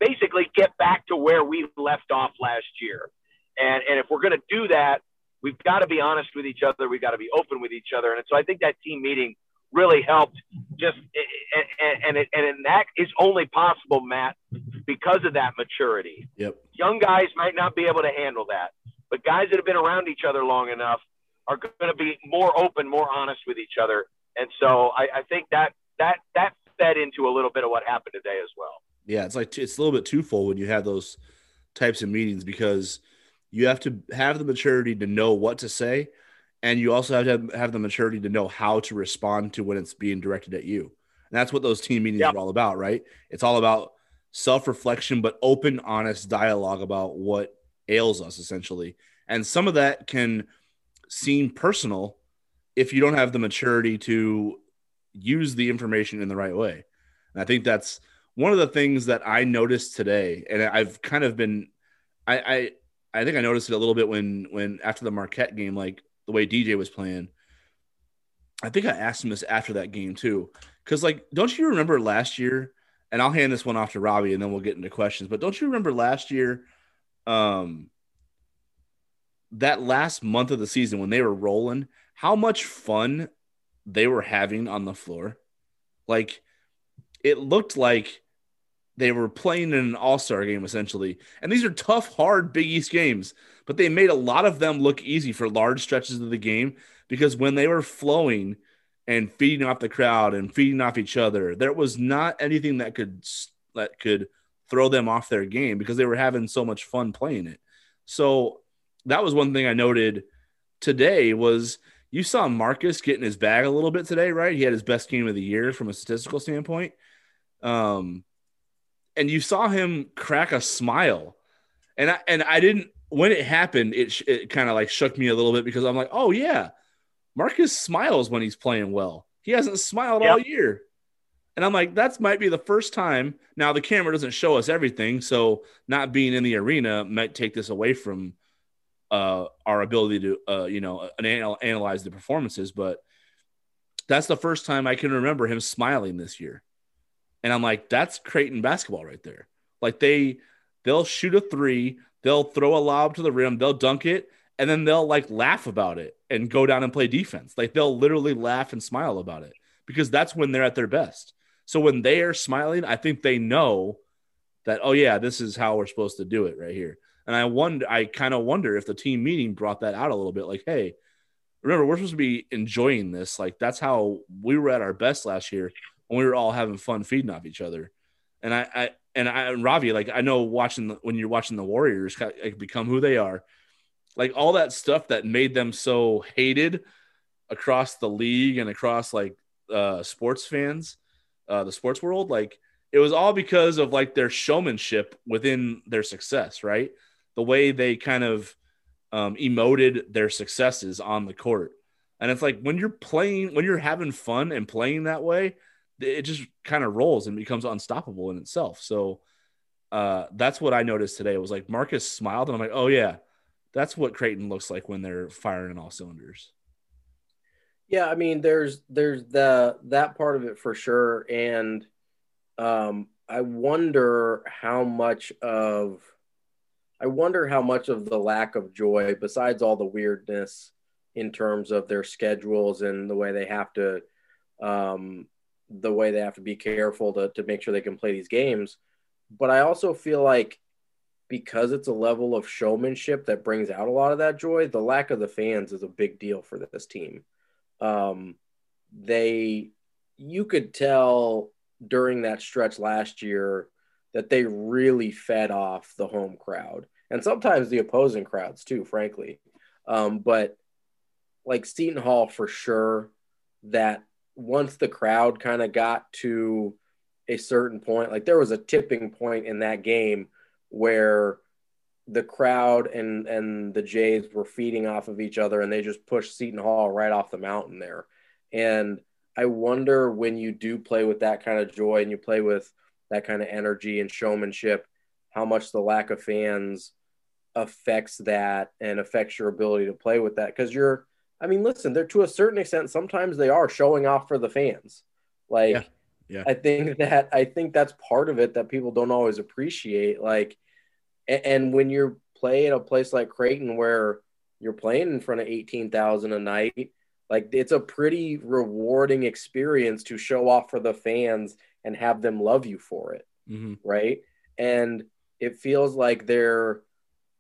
basically get back to where we left off last year. And and if we're to do that, we've got to be honest with each other. We've got to be open with each other. And so I think that team meeting really helped. Just and and it, and that is only possible, Matt, because of that maturity. Yep. Young guys might not be able to handle that, but guys that have been around each other long enough are going to be more open, more honest with each other, and so I, I think that that that fed into a little bit of what happened today as well. Yeah, it's like it's a little bit twofold when you have those types of meetings because you have to have the maturity to know what to say, and you also have to have, have the maturity to know how to respond to when it's being directed at you. And that's what those team meetings yep. are all about, right? It's all about self reflection, but open, honest dialogue about what ails us, essentially. And some of that can seem personal if you don't have the maturity to use the information in the right way. And I think that's one of the things that I noticed today, and I've kind of been, I, I, I think I noticed it a little bit when, when after the Marquette game, like the way DJ was playing. I think I asked him this after that game too, because like, don't you remember last year? And I'll hand this one off to Ravi, and then we'll get into questions. But don't you remember last year? Um, that last month of the season when they were rolling, how much fun they were having on the floor. Like it looked like they were playing in an all-star game essentially. And these are tough, hard Big East games, but they made a lot of them look easy for large stretches of the game because when they were flowing and feeding off the crowd and feeding off each other, there was not anything that could that could throw them off their game because they were having so much fun playing it. So that was one thing I noted today was you saw Marcus getting his bag a little bit today, right? He had his best game of the year from a statistical standpoint. Um, and you saw him crack a smile, and I and I didn't when it happened. It it kind of like shook me a little bit because I'm like, oh yeah, Marcus smiles when he's playing well. He hasn't smiled yep. all year. And I'm like, that might be the first time. Now the camera doesn't show us everything, so not being in the arena might take this away from uh, our ability to, uh, you know, anal- analyze the performances. But that's the first time I can remember him smiling this year. And I'm like, that's Creighton basketball right there. Like they, they'll shoot a three, they'll throw a lob to the rim, they'll dunk it, and then they'll like laugh about it and go down and play defense. Like they'll literally laugh and smile about it because that's when they're at their best. So when they are smiling, I think they know that, oh, yeah, this is how we're supposed to do it right here. And I wonder, I kind of wonder if the team meeting brought that out a little bit like, hey, remember, we're supposed to be enjoying this. Like, that's how we were at our best last year when we were all having fun feeding off each other. And I, I and I, and Ravi, like, I know watching the, when you're watching the Warriors become who they are, like all that stuff that made them so hated across the league and across like uh, sports fans uh, the sports world, like it was all because of like their showmanship within their success, right? The way they kind of um, emoted their successes on the court. And it's like when you're playing, when you're having fun and playing that way, it just kind of rolls and becomes unstoppable in itself. So uh, that's what I noticed today. It was like Marcus smiled, and I'm like, oh yeah, that's what Creighton looks like when they're firing in all cylinders. Yeah, I mean, there's there's the that part of it for sure, and um, I wonder how much of I wonder how much of the lack of joy, besides all the weirdness in terms of their schedules and the way they have to, um, the way they have to be careful to to make sure they can play these games. But I also feel like because it's a level of showmanship that brings out a lot of that joy, the lack of the fans is a big deal for this team um, they you could tell during that stretch last year that they really fed off the home crowd and sometimes the opposing crowds too, frankly. Um, but like Seton Hall for sure, that once the crowd kind of got to a certain point, like there was a tipping point in that game where the crowd and and the Jays were feeding off of each other, and they just pushed Seton Hall right off the mountain there. And I wonder when you do play with that kind of joy and you play with that kind of energy and showmanship, how much the lack of fans affects that and affects your ability to play with that. Because you're, I mean, listen, they're to a certain extent, sometimes they are showing off for the fans. Like, yeah. Yeah. I think that I think that's part of it that people don't always appreciate. Like, and, and when you're playing a place like Creighton where you're playing in front of 18,000 a night, like it's a pretty rewarding experience to show off for the fans and have them love you for it. Mm-hmm. Right. And it feels like they're,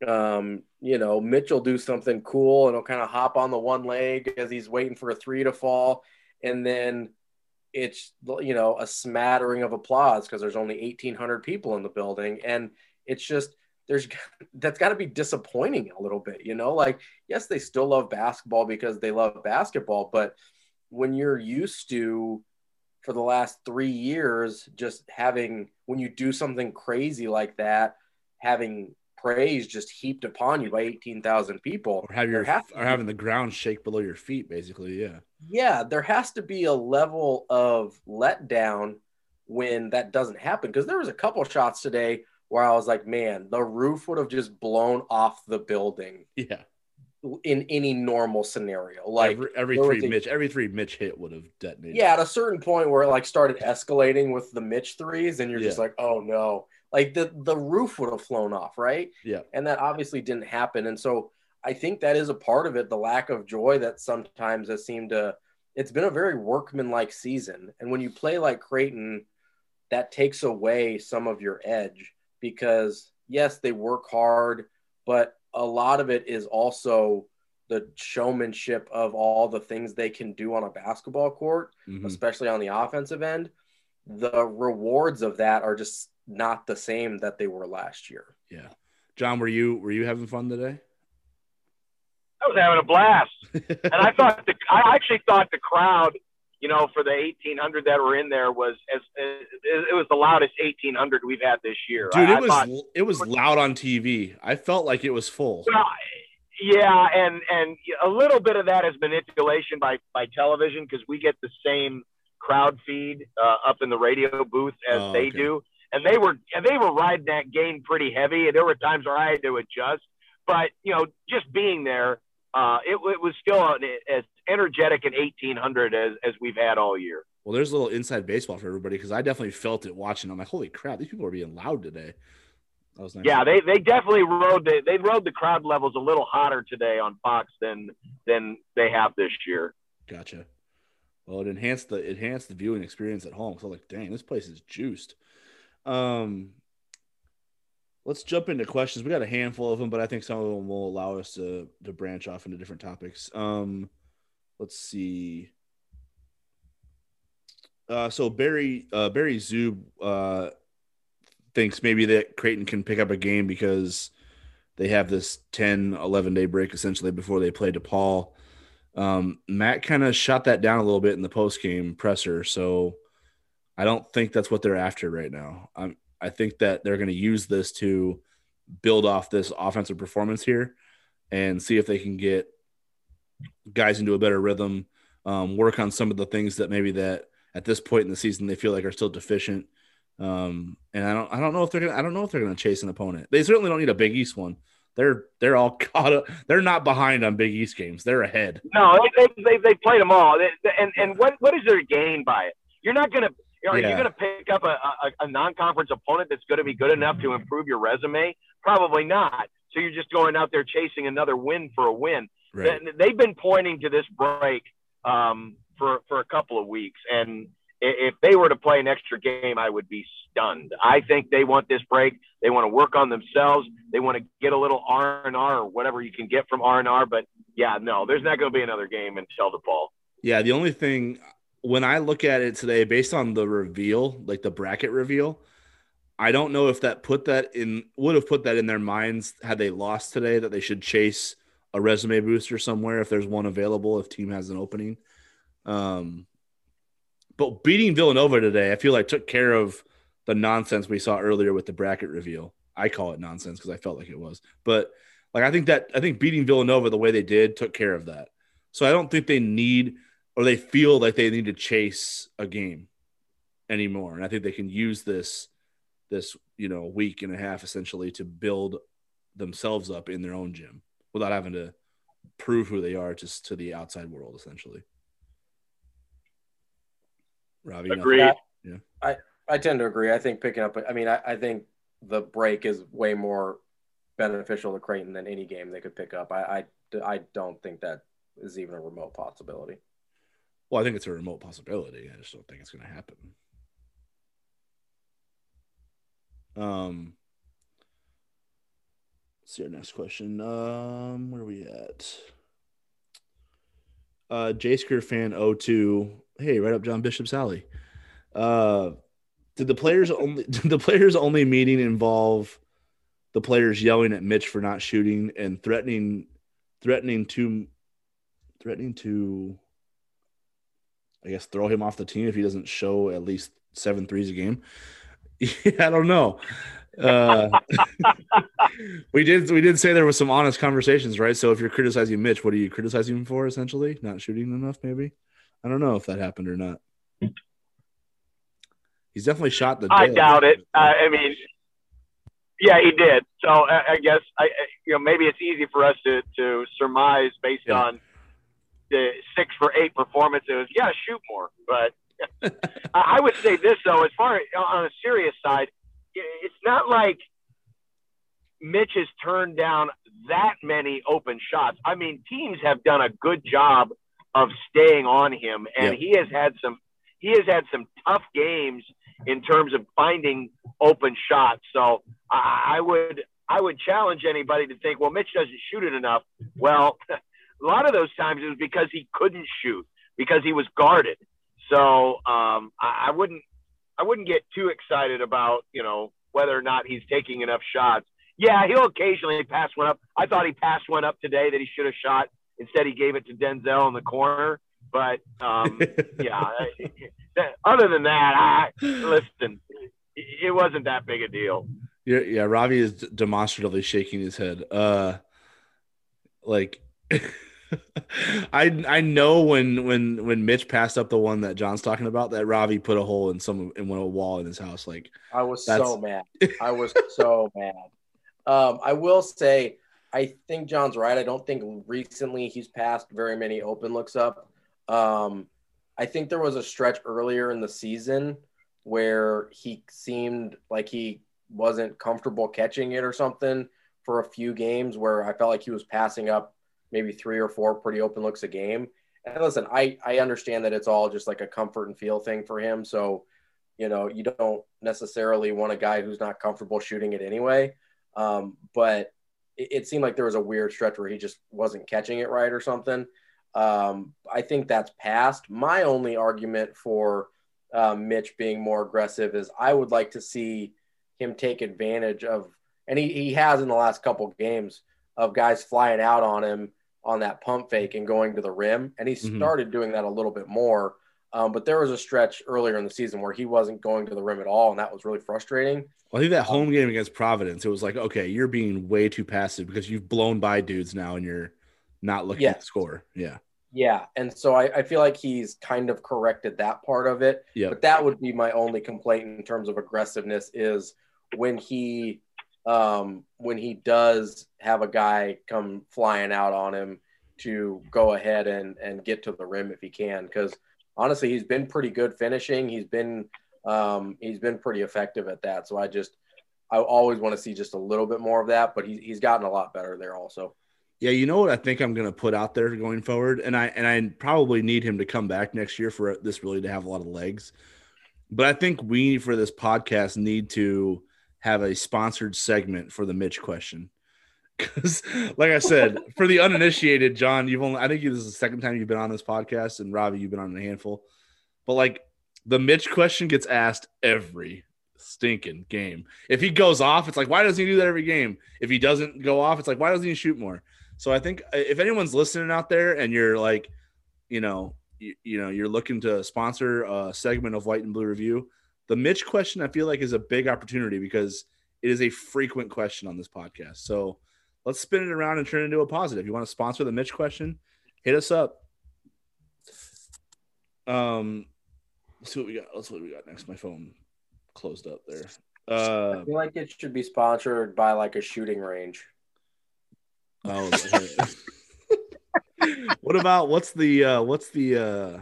um, you know, Mitchell do something cool and he'll kind of hop on the one leg as he's waiting for a three to fall. And then it's, you know, a smattering of applause because there's only 1,800 people in the building. And it's just, there's that's got to be disappointing a little bit, you know? Like, yes, they still love basketball because they love basketball, but when you're used to for the last three years, just having when you do something crazy like that, having praise just heaped upon you by 18,000 people. Or have your or having the ground shake below your feet, basically. Yeah. Yeah. There has to be a level of letdown when that doesn't happen. Because there was a couple shots today where I was like, man, the roof would have just blown off the building. Yeah. In any normal scenario, like every, every three a, Mitch, every three Mitch hit would have detonated. Yeah, at a certain point where it like started escalating with the Mitch threes, and you're yeah. just like, oh no, like the the roof would have flown off, right? Yeah, and that obviously didn't happen, and so I think that is a part of it. The lack of joy that sometimes has seemed to. It's been a very workmanlike season, and when you play like Creighton, that takes away some of your edge because yes, they work hard, but a lot of it is also the showmanship of all the things they can do on a basketball court, mm-hmm. especially on the offensive end. The rewards of that are just not the same that they were last year. Yeah. John, were you were you having fun today? I was having a blast. and I thought the I actually thought the crowd you know, for the 1800 that were in there was as, as it was the loudest 1800 we've had this year. Dude, I, it was thought, it was loud on TV. I felt like it was full. Well, yeah, and and a little bit of that is manipulation by by television because we get the same crowd feed uh, up in the radio booth as oh, they okay. do, and they were and they were riding that game pretty heavy. And there were times where I had to adjust, but you know, just being there, uh, it, it was still an, as energetic an 1800 as, as we've had all year. Well, there's a little inside baseball for everybody because I definitely felt it watching. I'm like, holy crap, these people are being loud today. Was nice. Yeah, they, they definitely rode the, they rode the crowd levels a little hotter today on Fox than than they have this year. Gotcha. Well, it enhanced the it enhanced the viewing experience at home. So like, dang, this place is juiced. Um, let's jump into questions. We got a handful of them, but I think some of them will allow us to to branch off into different topics. Um, let's see. Uh, so Barry uh, Barry Zub uh, thinks maybe that Creighton can pick up a game because they have this 10, 11 day break essentially before they play DePaul. Um, Matt kind of shot that down a little bit in the post game presser, so I don't think that's what they're after right now. I'm, I think that they're going to use this to build off this offensive performance here and see if they can get guys into a better rhythm, um, work on some of the things that maybe that at this point in the season they feel like are still deficient. Um, and I don't, I don't know if they're gonna, I don't know if they're gonna chase an opponent. They certainly don't need a Big East one. They're, they're all caught up. They're not behind on Big East games. They're ahead. No, they, they, they played them all. and, and what, what is their gain by it? You're not gonna, you know, yeah. Are you going to pick up a, a, a non-conference opponent that's going to be good enough to improve your resume? Probably not. So you're just going out there chasing another win for a win. Right. They've been pointing to this break um, for for a couple of weeks, and if they were to play an extra game, I would be stunned. I think they want this break. They want to work on themselves. They want to get a little R and R or whatever you can get from R and R. But yeah, no, there's not going to be another game until the fall. Yeah, the only thing when I look at it today, based on the reveal, like the bracket reveal, I don't know if that put that in would have put that in their minds had they lost today that they should chase a resume booster somewhere if there's one available if team has an opening. Um, but beating Villanova today, I feel like took care of the nonsense we saw earlier with the bracket reveal. I call it nonsense because I felt like it was, but like I think that I think beating Villanova the way they did took care of that. So I don't think they need or they feel like they need to chase a game anymore. And I think they can use this this you know week and a half essentially to build themselves up in their own gym without having to prove who they are just to the outside world essentially. Ravi, agree. Yeah, I I tend to agree. I think picking up. I mean, I, I think the break is way more beneficial to Creighton than any game they could pick up. I, I, I don't think that is even a remote possibility. Well, I think it's a remote possibility. I just don't think it's going to happen. Um, let's see our next question. Um, where are we at? Uh, J fan 02. Hey, right up John Bishop's alley. Uh, did the players only did the players only meeting involve the players yelling at Mitch for not shooting and threatening threatening to threatening to I guess throw him off the team if he doesn't show at least seven threes a game. I don't know. Uh, we did we did say there was some honest conversations, right? So if you're criticizing Mitch, what are you criticizing him for? Essentially, not shooting enough, maybe. I don't know if that happened or not. He's definitely shot the. I doubt it. Uh, I mean, yeah, he did. So I, I guess I, you know, maybe it's easy for us to to surmise based yeah. on the six for eight performance, it was yeah, shoot more. But I would say this though, as far as on a serious side, it's not like Mitch has turned down that many open shots. I mean, teams have done a good job of staying on him, and he has had some he has had some tough games in terms of finding open shots. So I, I would I would challenge anybody to think, well, Mitch doesn't shoot it enough. Well, a lot of those times it was because he couldn't shoot because he was guarded. So um, I, I wouldn't I wouldn't get too excited about you know whether or not he's taking enough shots. Yeah, he'll occasionally pass one up. I thought he passed one up today that he should have shot. Instead, he gave it to Denzel in the corner. But um, yeah, other than that, I listen. It wasn't that big a deal. Yeah, yeah. Ravi is demonstratively shaking his head. Uh, like. I I know when when when Mitch passed up the one that John's talking about that Ravi put a hole in some in one wall in his house. Like I was so mad. I was so mad. Um, I will say I think John's right. I don't think recently he's passed very many open looks up. Um, I think there was a stretch earlier in the season where he seemed like he wasn't comfortable catching it or something for a few games where I felt like he was passing up maybe three or four pretty open looks a game. And listen, I, I understand that it's all just like a comfort and feel thing for him. So, you know, you don't necessarily want a guy who's not comfortable shooting it anyway. Um, but it, it, seemed like there was a weird stretch where he just wasn't catching it right or something. Um, I think that's past. My only argument for uh, Mitch being more aggressive is I would like to see him take advantage of, and he, he has in the last couple games of guys flying out on him on that pump fake and going to the rim. And he mm-hmm. started doing that a little bit more. Um, but there was a stretch earlier in the season where he wasn't going to the rim at all, and that was really frustrating. Well, I think that home game against Providence, it was like, okay, you're being way too passive because you've blown by dudes now and you're not looking yes. at the score. Yeah. Yeah. And so I, I, feel like he's kind of corrected that part of it. Yeah. But that would be my only complaint in terms of aggressiveness is when he um, when he does have a guy come flying out on him to go ahead and, and get to the rim if he can. Because honestly, he's been pretty good finishing. He's been um, he's been pretty effective at that. So I just I always want to see just a little bit more of that. But he, he's gotten a lot better there also. Yeah, you know what I think I'm going to put out there going forward, and I and I probably need him to come back next year for this really to have a lot of legs. But I think we for this podcast need to have a sponsored segment for the Mitch question. Because, like I said, for the uninitiated, John, you've only, I think this is the second time you've been on this podcast, and Ravi, you've been on a handful. But, like, the Mitch question gets asked every stinking game. If he goes off, it's like, why doesn't he do that every game? If he doesn't go off, it's like, why doesn't he shoot more? So I think uh, if anyone's listening out there and you're like, you know, you, you know, you're looking to sponsor a segment of White and Blue Review, the Mitch question, I feel like, is a big opportunity because it is a frequent question on this podcast. So let's spin it around and turn it into a positive. You want to sponsor the Mitch question? Hit us up. Um, let's see what we got. Let's see what we got next. My phone closed up there. Uh, I feel like it should be sponsored by like a shooting range. Oh, what about what's the uh, what's the uh,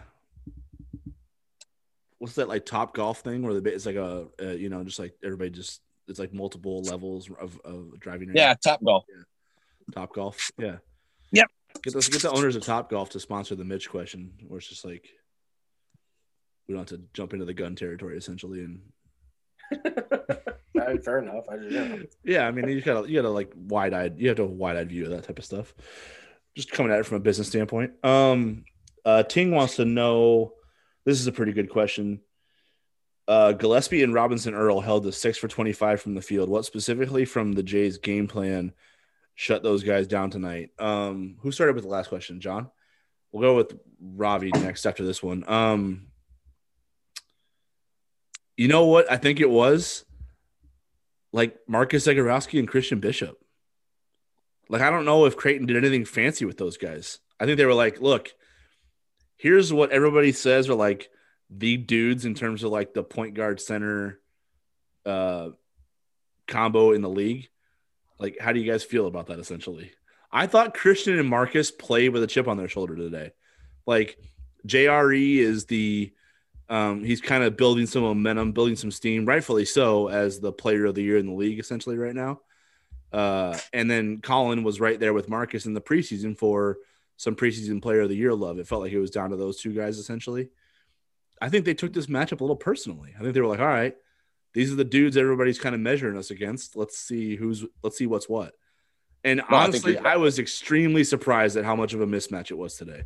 what's that like Topgolf thing where the it's like a, a you know just like everybody just it's like multiple levels of, of driving range. yeah Topgolf. Yeah. Topgolf? Yeah. Yep. Get those get the owners of Topgolf to sponsor the mitch question where it's just like we don't have to jump into the gun territory essentially and fair enough. I just, yeah. yeah i mean you gotta you gotta like wide-eyed you have to have a wide-eyed view of that type of stuff. Just coming at it from a business standpoint. Um uh ting wants to know this is a pretty good question. Uh, Gillespie and Robinson Earl held the six for 25 from the field. What specifically from the Jays game plan shut those guys down tonight? Um, who started with the last question? John? We'll go with Ravi next after this one. Um, you know what? I think it was like Marcus Zegarowski and Christian Bishop. Like, I don't know if Creighton did anything fancy with those guys. I think they were like, look, here's what everybody says are like the dudes in terms of like the point guard center uh combo in the league. Like, how do you guys feel about that essentially? I thought Christian and Marcus played with a chip on their shoulder today. Like JRE is the um, he's kind of building some momentum, building some steam, rightfully so, as the player of the year in the league essentially right now. Uh, and then Colin was right there with Marcus in the preseason for some preseason player of the year love. It felt like it was down to those two guys essentially. I think they took this matchup a little personally. I think they were like, all right, these are the dudes everybody's kind of measuring us against. Let's see who's let's see what's what. And well, honestly, I, I, was extremely surprised at how much of a mismatch it was today.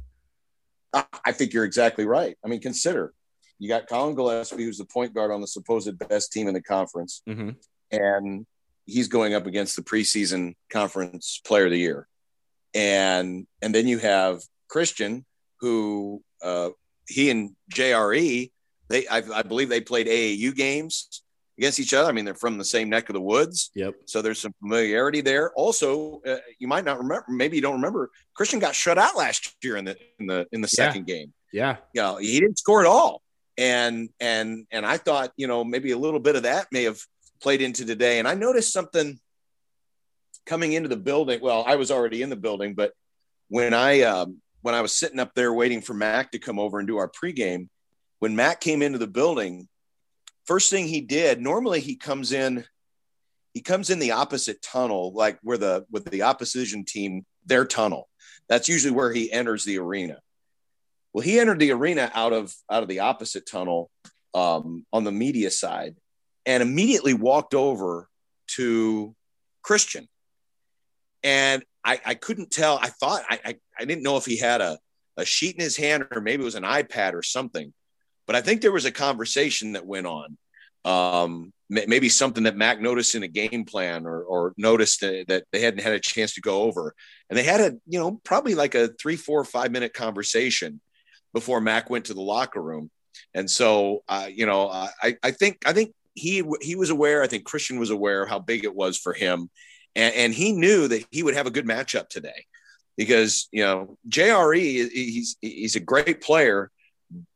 I think you're exactly right. I mean, consider you got Colin Gillespie, who's the point guard on the supposed best team in the conference, mm-hmm. and he's going up against the preseason conference player of the year and and then you have Christian who uh, he and JRE, they I, I, believe they played AAU games against each other. I mean, they're from the same neck of the woods. Yep. So there's some familiarity there. Also, uh, you might not remember, maybe you don't remember, Christian got shut out last year in the in the in the second yeah. game. Yeah. You know, he didn't score at all. And and and I thought, you know, maybe a little bit of that may have played into today. And I noticed something coming into the building. Well, I was already in the building, but when I um, when I was sitting up there waiting for Mac to come over and do our pregame, when Mac came into the building, first thing he did, normally he comes in, he comes in the opposite tunnel, like where the with the opposition team, their tunnel. That's usually where he enters the arena. Well, he entered the arena out of out of the opposite tunnel um, on the media side, and immediately walked over to Christian. And I, I couldn't tell. I thought I, I, I didn't know if he had a, a sheet in his hand or maybe it was an iPad or something. But I think there was a conversation that went on. Um, maybe something that Mac noticed in a game plan or, or noticed that they hadn't had a chance to go over. And they had a, you know, probably like a three, four, five minute conversation before Mac went to the locker room. And so, uh, you know, I, I think, I think he, he was aware. I think Christian was aware of how big it was for him and, and he knew that he would have a good matchup today because you know JRE he's he's a great player,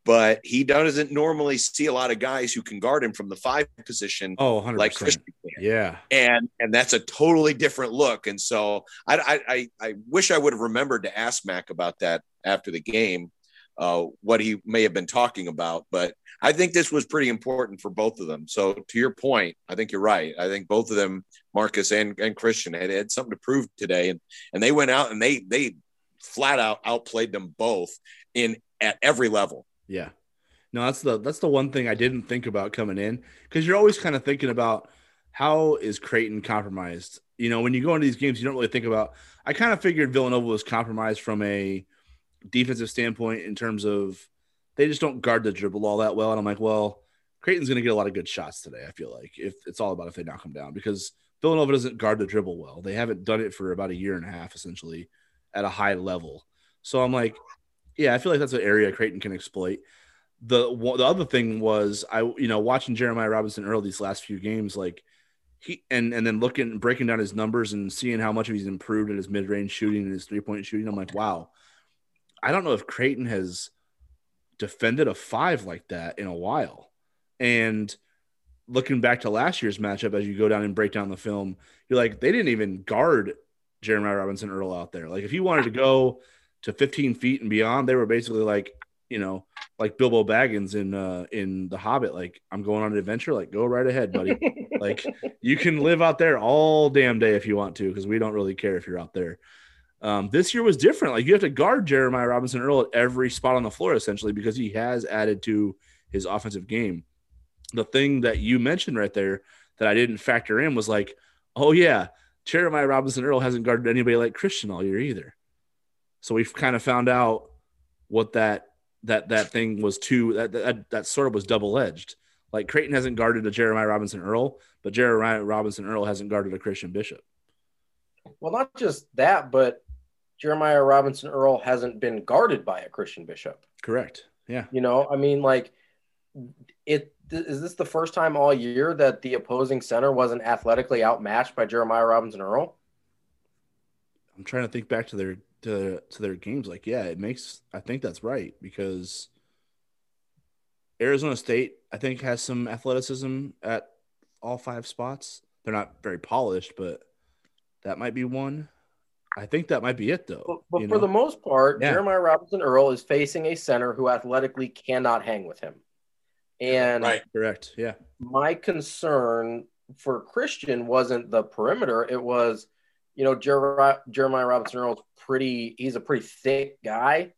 but he doesn't normally see a lot of guys who can guard him from the five position. Oh, 100%. like Christian can. Yeah, and and that's a totally different look. And so I I I wish I would have remembered to ask Mac about that after the game, uh, what he may have been talking about. But I think this was pretty important for both of them. So to your point, I think you're right. I think both of them, Marcus and, and Christian, had, had something to prove today, and and they went out and they they flat out outplayed them both in at every level. Yeah. No, that's the that's the one thing I didn't think about coming in because you're always kind of thinking about how is Creighton compromised. You know, when you go into these games, you don't really think about. I kind of figured Villanova was compromised from a defensive standpoint in terms of they just don't guard the dribble all that well. And I'm like, well, Creighton's going to get a lot of good shots today. I feel like if it's all about if they knock them down because Villanova doesn't guard the dribble well. They haven't done it for about a year and a half, essentially, at a high level. So I'm like, yeah, I feel like that's an area Creighton can exploit. The the other thing was I you know watching Jeremiah Robinson Earl these last few games like he and and then looking breaking down his numbers and seeing how much he's improved in his mid range shooting and his three point shooting I'm like wow I don't know if Creighton has defended a five like that in a while. And looking back to last year's matchup, as you go down and break down the film, you're like, they didn't even guard Jeremiah Robinson Earl out there. Like, if he wanted to go to 15 feet and beyond, they were basically like, you know, like Bilbo Baggins in uh in The Hobbit. Like, I'm going on an adventure. Like, go right ahead, buddy. like, you can live out there all damn day if you want to, because we don't really care if you're out there. Um, this year was different. Like you have to guard Jeremiah Robinson Earl at every spot on the floor, essentially, because he has added to his offensive game. The thing that you mentioned right there that I didn't factor in was like, oh yeah, Jeremiah Robinson Earl hasn't guarded anybody like Christian all year either. So we've kind of found out what that that that thing was too that that, that sort of was double edged. Like Creighton hasn't guarded a Jeremiah Robinson Earl, but Jeremiah Robinson Earl hasn't guarded a Christian Bishop. Well, not just that, but Jeremiah Robinson Earl hasn't been guarded by a Christian Bishop. Correct. Yeah. You know, I mean, like, it is this the first time all year that the opposing center wasn't athletically outmatched by Jeremiah Robinson Earl? I'm trying to think back to their to to their games. Like, yeah, it makes I think that's right because Arizona State I think has some athleticism at all five spots. They're not very polished, but that might be one. I think that might be it, though. But, but for know? the most part, yeah. Jeremiah Robinson Earl is facing a center who athletically cannot hang with him. And right, correct, yeah. My concern for Christian wasn't the perimeter; it was, you know, Jer- Jeremiah Robinson Earl's pretty. He's a pretty thick guy.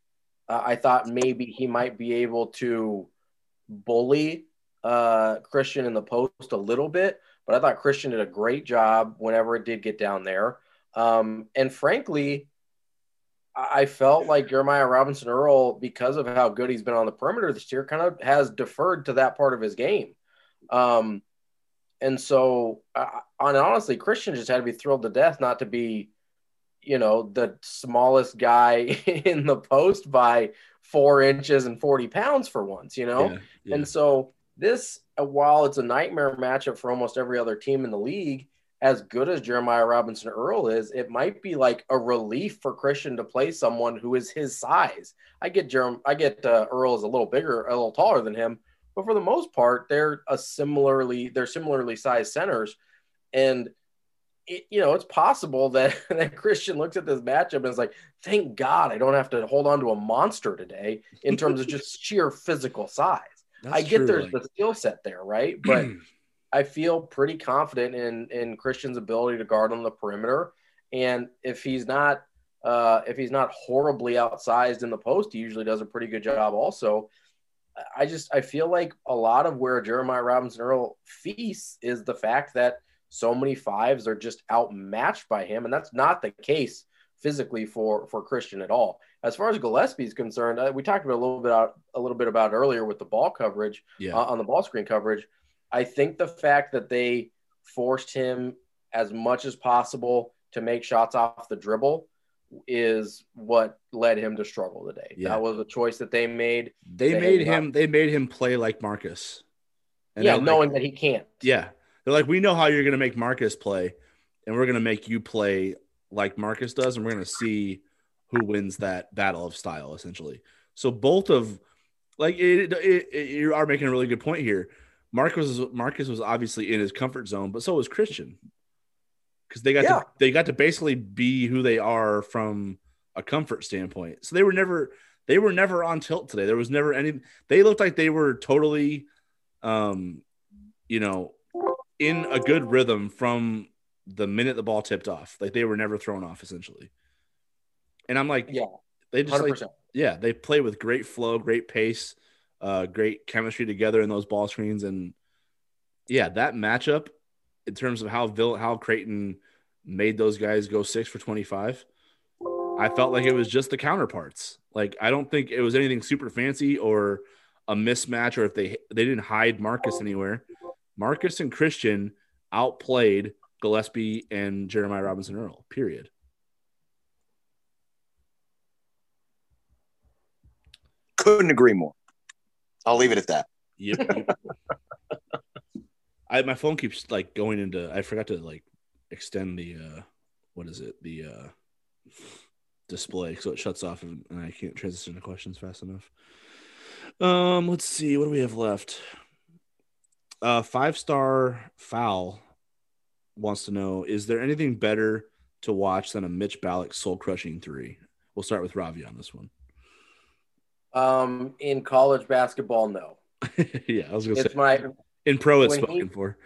Uh, I thought maybe he might be able to bully uh, Christian in the post a little bit, but I thought Christian did a great job whenever it did get down there. Um, and frankly, I felt like Jeremiah Robinson Earl, because of how good he's been on the perimeter this year, kind of has deferred to that part of his game. Um, and so, uh, and honestly, Christian just had to be thrilled to death not to be, you know, the smallest guy in the post by four inches and 40 pounds for once, you know? Yeah, yeah. And so this, while it's a nightmare matchup for almost every other team in the league, as good as Jeremiah Robinson Earl is, it might be like a relief for Christian to play someone who is his size. I get Jerem, I get uh, Earl is a little bigger, a little taller than him, but for the most part, they're a similarly they're similarly sized centers, and it, you know it's possible that that Christian looks at this matchup and is like, thank God I don't have to hold on to a monster today in terms of just sheer physical size. That's I get true, there's like- the skill set there, right? But I feel pretty confident in in Christian's ability to guard on the perimeter, and if he's not uh, if he's not horribly outsized in the post, he usually does a pretty good job. Also, I just I feel like a lot of where Jeremiah Robinson Earl feasts is the fact that so many fives are just outmatched by him, and that's not the case physically for for Christian at all. As far as Gillespie is concerned, uh, we talked about a little bit out, a little bit about earlier with the ball coverage yeah. uh, on the ball screen coverage. I think the fact that they forced him as much as possible to make shots off the dribble is what led him to struggle today. Yeah. That was a choice that they made. they they made him. They made him play like Marcus. And yeah, they're like- knowing that he can't. Yeah. They're like, we know how you're going to make Marcus play, and we're going to make you play like Marcus does, and we're going to see who wins that battle of style, essentially. So both of, like, it, it, it- you are making a really good point here. Marcus was Marcus was obviously in his comfort zone, but so was Christian, because they got Yeah. to they got to basically be who they are from a comfort standpoint. So they were never they were never on tilt today. There was never any. They looked like they were totally, um, you know, in a good rhythm from the minute the ball tipped off. Like they were never thrown off, essentially. And I'm like, Yeah, they just hundred like, yeah, they play with great flow, great pace, uh, great chemistry together in those ball screens, and yeah, that matchup in terms of how Vill- how Creighton made those guys go six for twenty five. I felt like it was just the counterparts. Like I don't think it was anything super fancy or a mismatch, or if they they didn't hide Marcus anywhere. Marcus and Christian outplayed Gillespie and Jeremiah Robinson Earl. Period. Couldn't agree more. I'll leave it at that. Yep. I my phone keeps like going into. I forgot to like extend the uh what is it the uh display so it shuts off and, and I can't transition to questions fast enough. Um, let's see what do we have left. Uh, five star foul wants to know: Is there anything better to watch than a Mitch Ballock soul crushing three? We'll start with Ravi on this one. Um, in college basketball, no. yeah, I was gonna It's say my in pro it's when he- spoken for.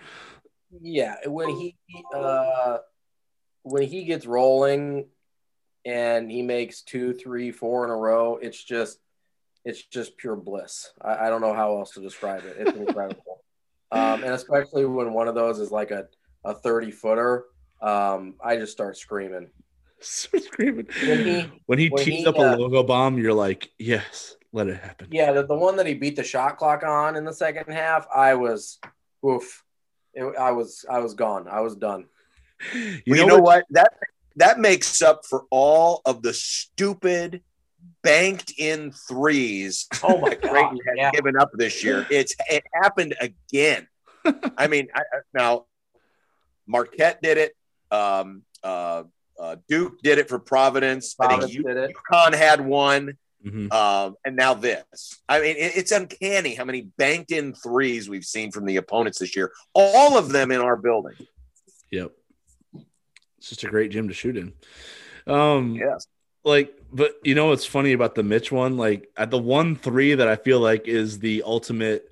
yeah. When he uh, when he gets rolling, and he makes two, three, four in a row, it's just it's just pure bliss. I, I don't know how else to describe it. It's incredible. um, and especially when one of those is like a, a 30 footer, um, I just start screaming. Start screaming. When he- when he when tees he, up uh, a logo bomb, you're like, yes, let it happen. Yeah, the, the one that he beat the shot clock on in the second half, I was, oof, it, I was, I was gone. I was done. You Well, know, you know what? what? That that makes up for all of the stupid banked in threes Oh my god! Creighton has Yeah. given up this year. It's it happened again. I mean, I, I- now Marquette did it. Um, uh, uh, Duke did it for Providence. I think did. UConn had one, Mhm. um, and now this. I mean, it, it's uncanny how many banked in threes we've seen from the opponents this year. All of them in our building. Yep. It's just a great gym to shoot in. Um, Yes. like, but you know what's funny about the Mitch one? Like, at the one three that I feel like is the ultimate.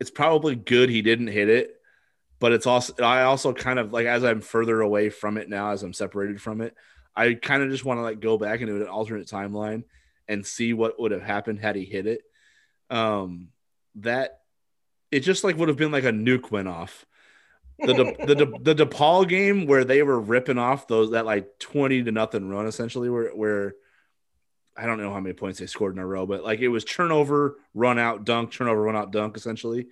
It's probably good he didn't hit it, but it's also I also kind of like as I'm further away from it now, as I'm separated from it, I kind of just want to like go back into an alternate timeline and see what would have happened had he hit it. Um, that it just like would have been like a nuke went off. The De, the De, the DePaul game where they were ripping off those that like twenty to nothing run essentially where where I don't know how many points they scored in a row, but like it was turnover, run out, dunk, turnover, run out, dunk essentially.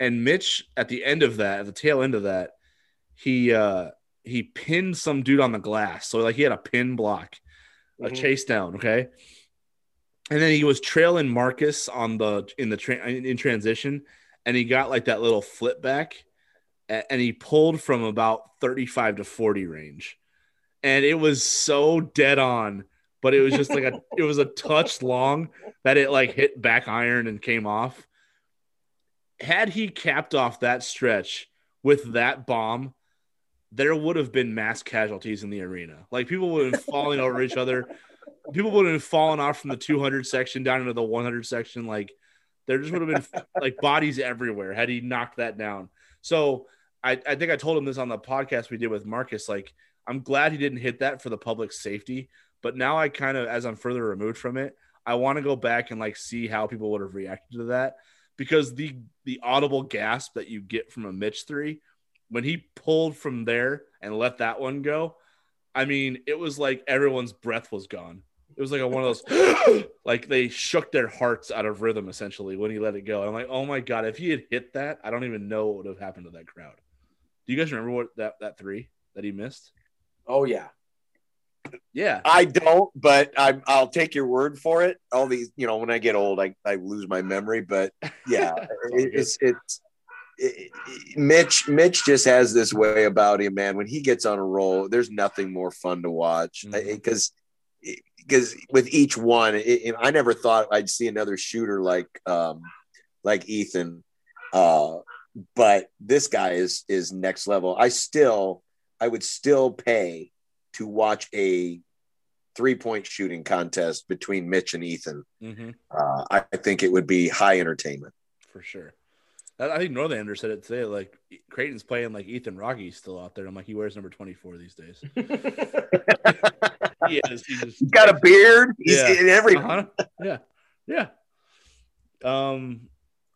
And Mitch at the end of that, at the tail end of that, he uh he pinned some dude on the glass. So like he had a pin block, a Mhm. chase down. Okay. And then he was trailing Marcus on the in the tra- in transition, and he got like that little flip back, and he pulled from about thirty five to forty range, and it was so dead on, but it was just like a it was a touch long that it like hit back iron and came off. Had he capped off that stretch with that bomb, there would have been mass casualties in the arena. Like people would have been falling over each other. People would have fallen off from the 200 section down into the 100 section. Like there just would have been like bodies everywhere had he knocked that down. So I, I think I told him this on the podcast we did with Marcus. Like I'm glad he didn't hit that for the public safety. But now I kind of, as I'm further removed from it, I want to go back and like see how people would have reacted to that because the the audible gasp that you get from a Mitch three when he pulled from there and let that one go, I mean, it was like everyone's breath was gone. It was like a, one of those, like they shook their hearts out of rhythm essentially when he let it go. And I'm like, oh my god, if he had hit that, I don't even know what would have happened to that crowd. Do you guys remember what that that three that he missed? Oh yeah. Yeah, I don't, but I, I'll take your word for it. All these, you know, when I get old, I, I lose my memory. But yeah, it's it's it, it- Mitch. Mitch just has this way about him, man. When he gets on a roll, there's nothing more fun to watch because because with each one, it, I never thought I'd see another shooter like um like Ethan. Uh, but this guy is is next level. I still I would still pay to watch a three point shooting contest between Mitch and Ethan. hmm Uh, I I think it would be high entertainment. for sure. I I think Norlander said it today. Like Creighton's playing like Ethan Wragge's still out there. I'm like, he wears number 24 these days. He is. He's just, He's got a beard. He's Yeah. in every. Uh-huh. Yeah. Yeah. Um,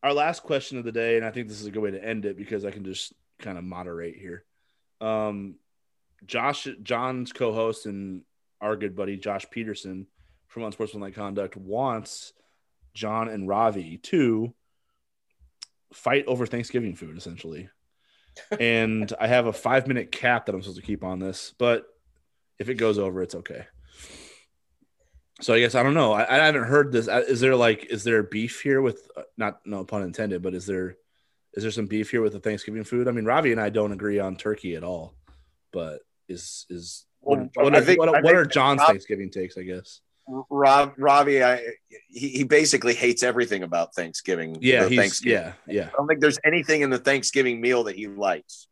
our last question of the day, and I think this is a good way to end it because I can just kind of moderate here. Um, Josh, John's co-host and our good buddy Josh Peterson from Unsportsmanlike Conduct wants John and Ravi to fight over Thanksgiving food, essentially. and I have a five minute cap that I'm supposed to keep on this, but if it goes over, it's okay. So I guess I don't know. I, I haven't heard this. Uh, Is there like is there beef here with uh, not no pun intended, but is there is there some beef here with the Thanksgiving food? I mean, Ravi and I don't agree on turkey at all, but is is what, Well, what, I think- what, I what are John's Rob- Thanksgiving takes? I guess. Rob Ravi, I he, he basically hates everything about Thanksgiving. Yeah, the he's Thanksgiving. yeah yeah. I don't think there's anything in the Thanksgiving meal that he likes.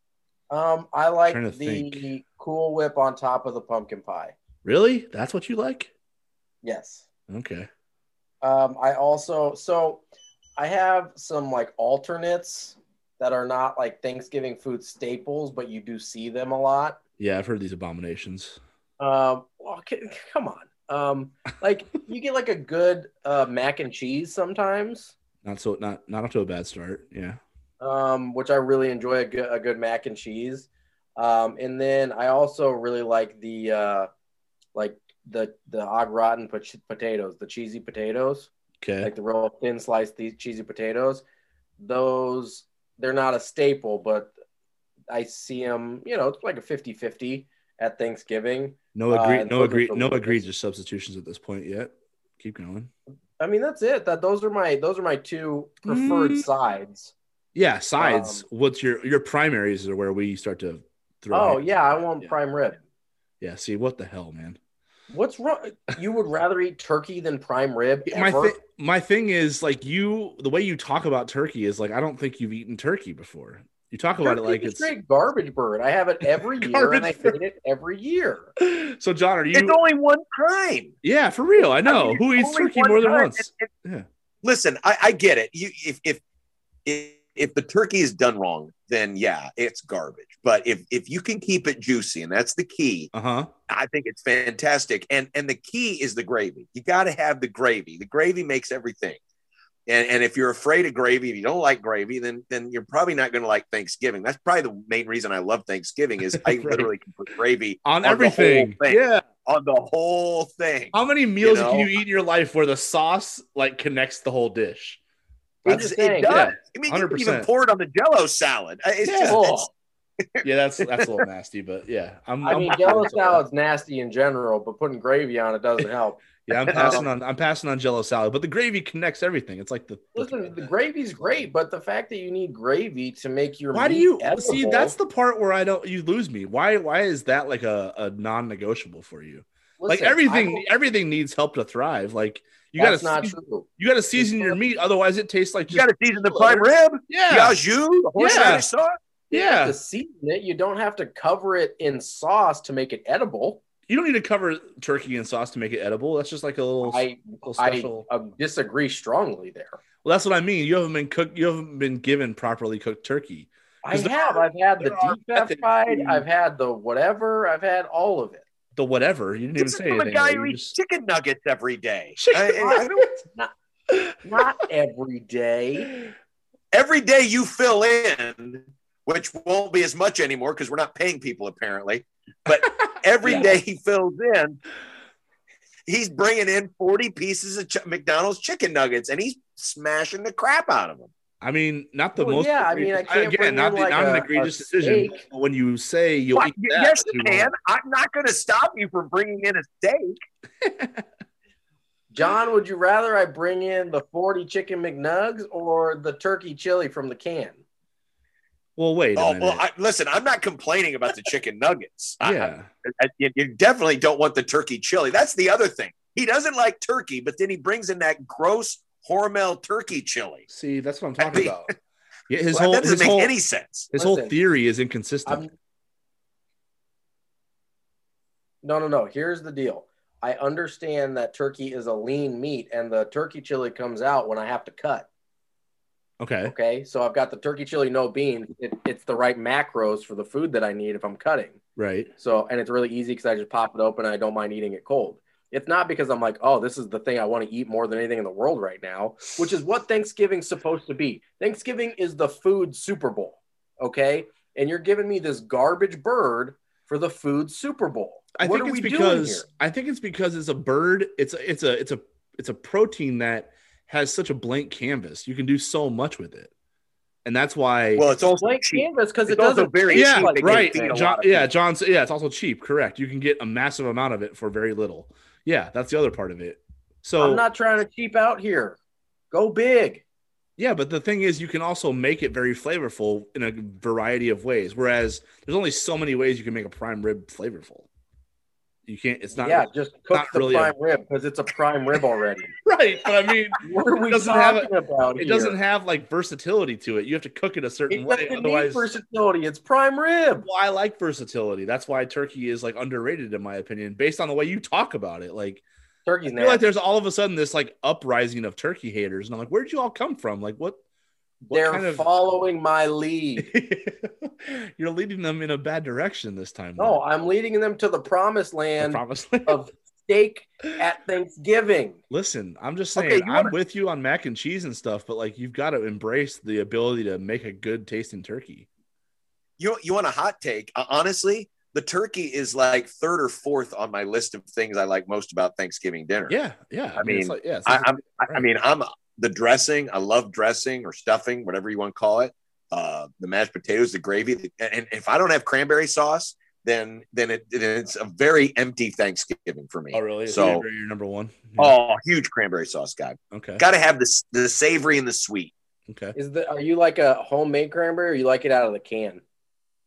Um, I like the think. Cool Whip on top of the pumpkin pie. Really, that's what you like? Yes. Okay. Um, I also so I have some like alternates that are not like Thanksgiving food staples, but you do see them a lot. Yeah, I've heard these abominations. Um, well, come on. Um, like you get like a good uh, mac and cheese sometimes, Not so not not off to a bad start. Yeah. um, which I really enjoy a good, a good mac and cheese. Um, and then I also really like the uh, like the the au gratin pot- potatoes, the cheesy potatoes. Okay. like the real thin sliced these cheesy potatoes. Those they're not a staple, but I see them, you know, it's like a 50-50 at Thanksgiving. no uh, agree. and no agree. No egregious substitutions at this point yet. Keep going. I mean, that's it. That those are my those are my two preferred Mm. sides. Yeah, sides. Um, What's your your primaries are where we start to throw. Oh yeah, I want Yeah. prime rib. Yeah. See what the hell, man. What's wrong? You would rather eat turkey than prime rib? My ever? thing. My thing is like you. The way you talk about turkey is like I don't think you've eaten turkey before. You talk about it Turkey's like a it's. straight garbage bird. I have it every year, and I Garbage bird. eat it every year. So John, are you? It's only one time. Yeah, for real. I know mean, who eats turkey more than time. once. It- it- Yeah. listen, I, I get it. You if if if if the turkey is done wrong, then yeah, it's garbage. But if if you can keep it juicy, and that's the key, Uh huh. I think it's fantastic. And and the key is the gravy. You got to have the gravy. The gravy makes everything. And and if you're afraid of gravy, if you don't like gravy, then then you're probably not going to like Thanksgiving. That's probably the main reason I love Thanksgiving is I Right. literally can put gravy On the whole everything. thing. Yeah. on the whole thing. How many meals know? can you eat in your life where the sauce like connects the whole dish? I'm just it does. yeah, I mean, you can even pour it on the Jello salad. Uh, It's Yeah. just it's, Yeah, that's that's a little nasty, but yeah, I'm. I I'm mean, Jello salad's nasty in general, but putting gravy on it doesn't help. Yeah, I'm passing on. I'm passing on Jello salad, but the gravy connects everything. It's like the. the- Listen, the gravy's great, but the fact that you need gravy to make your why do you edible, see? That's the part where I don't. You lose me. Why? Why is that like a, a non-negotiable for you? like everything, everything needs help to thrive. Like you gotta, not season, true. you gotta season your meat, otherwise it tastes like You got to season the prime rib, yeah, yeah. you, the horseradish sauce. You have to season it. You don't have to cover it in sauce to make it edible. You don't need to cover turkey in sauce to make it edible. That's just like a little, I little I special. uh, disagree strongly there. well, that's what I mean. You haven't been cooked. You haven't been given properly cooked turkey. I have. are- I've had the there deep fried. I've had the whatever. I've had all of it. The whatever you didn't even This is say from a guy who eats just- chicken nuggets every day. Chicken I- I don't- Not every day. every day you fill in, which won't be as much anymore because we're not paying people apparently. But every Yeah. day he fills in, he's bringing in 40 pieces of ch- McDonald's chicken nuggets and he's smashing the crap out of them. I mean, not the Well, most. yeah, I mean, I can't bring not, in the, like not an egregious decision. but When you say you'll What? eat that, yes, but you won't. can. I'm not going to stop you from bringing in a steak. John, would you rather I bring in the 40 chicken McNugs or the turkey chili from the can? Well, wait. A Oh, minute. well, I, listen, I'm not complaining about the chicken nuggets. Yeah. I- you, you definitely don't want the turkey chili. That's the other thing. He doesn't like turkey, but then he brings in that gross Hormel turkey chili. See, that's what I'm I talking mean- about. Yeah, his Well, whole that doesn't his make whole any sense. his whole theory is inconsistent. I'm No, no, no. Here's the deal. I understand that turkey is a lean meat and the turkey chili comes out when I have to cut. Okay. Okay. So I've got the turkey chili, no beans. It, it's the right macros for the food that I need if I'm cutting. Right. So, and it's really easy because I just pop it open and I don't mind eating it cold. It's not because I'm like, oh, this is the thing I want to eat more than anything in the world right now, which is what Thanksgiving's supposed to be. Thanksgiving is the food Super Bowl. Okay. And you're giving me this garbage bird for the food Super Bowl. I what think it's because? I think it's because it's a bird. It's a it's a it's a it's a protein that has such a blank canvas. You can do so much with it, and that's why. Well, it's also Blank cheap. canvas because it doesn't very yeah, cheap. like right. John, yeah, people. John. Yeah, it's also cheap. Correct. You can get a massive amount of it for very little. Yeah, that's the other part of it. So I'm not trying to cheap out here. Go big. Yeah, but the thing is, you can also make it very flavorful in a variety of ways. Whereas there's only so many ways you can make a prime rib flavorful. You can't. It's not. yeah, just cook not the really a- prime rib because it's a prime rib already. right. But I mean, What are we doesn't have talking about it here? doesn't have like versatility to it. You have to cook it a certain It way. doesn't Otherwise, versatility. It's prime rib. well, I like versatility. That's why turkey is like underrated in my opinion, based on the way you talk about it. Like, Turkey's I feel like there's all of a sudden this like uprising of turkey haters, and I'm like, where did you all come from? Like, what? What They're kind of- following my lead. You're leading them in a bad direction this time. No, I'm leading them to the promised I land of steak at Thanksgiving. Listen, I'm just saying, you I'm wanna- with you on mac and cheese and stuff, but like you've got to embrace the ability to make a good tasting turkey. You you want a hot take? Uh, honestly, the turkey is like third or fourth on my list of things I like most about Thanksgiving dinner. Yeah, yeah. I it's mean, like, yeah, it's I, like- I'm, I, I mean, I'm the dressing. I love dressing or stuffing, whatever you want to call it. Uh, the mashed potatoes, the gravy, and, and if I don't have cranberry sauce, then then it, then it's a very empty Thanksgiving for me. oh, really? Is So, cranberry your number one. Yeah. oh, huge cranberry sauce guy. okay, Got to have the the savory and the sweet. okay. Is the are you like a homemade cranberry or you like it out of the can?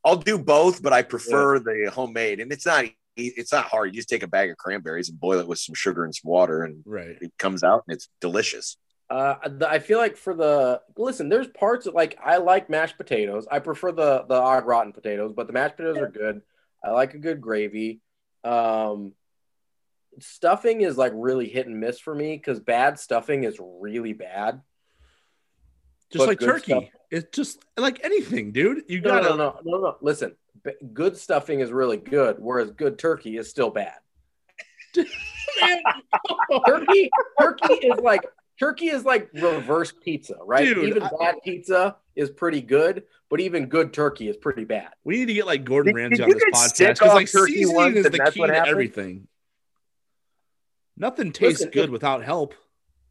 I'll do both, but I prefer the homemade, and it's not it's not hard. You just take a bag of cranberries and boil it with some sugar and some water, and Right. it comes out and it's delicious. Uh, I feel like for the listen, there's parts that like I like mashed potatoes. I prefer the the au gratin potatoes, but the mashed potatoes are good. I like a good gravy. Um, stuffing is like really hit and miss for me because bad stuffing is really bad. Just like turkey. stuff- It's just like anything, dude. You No, gotta. no, no, no, no. Listen, b- good stuffing is really good, whereas good turkey is still bad. Turkey, turkey is like turkey is like reverse pizza, right? Dude, even I- bad pizza is pretty good, but even good turkey is pretty bad. we need to get like Gordon Ramsay did on this podcast sick because like turkey seasoning is the key to everything. Nothing tastes Listen, good if- without help.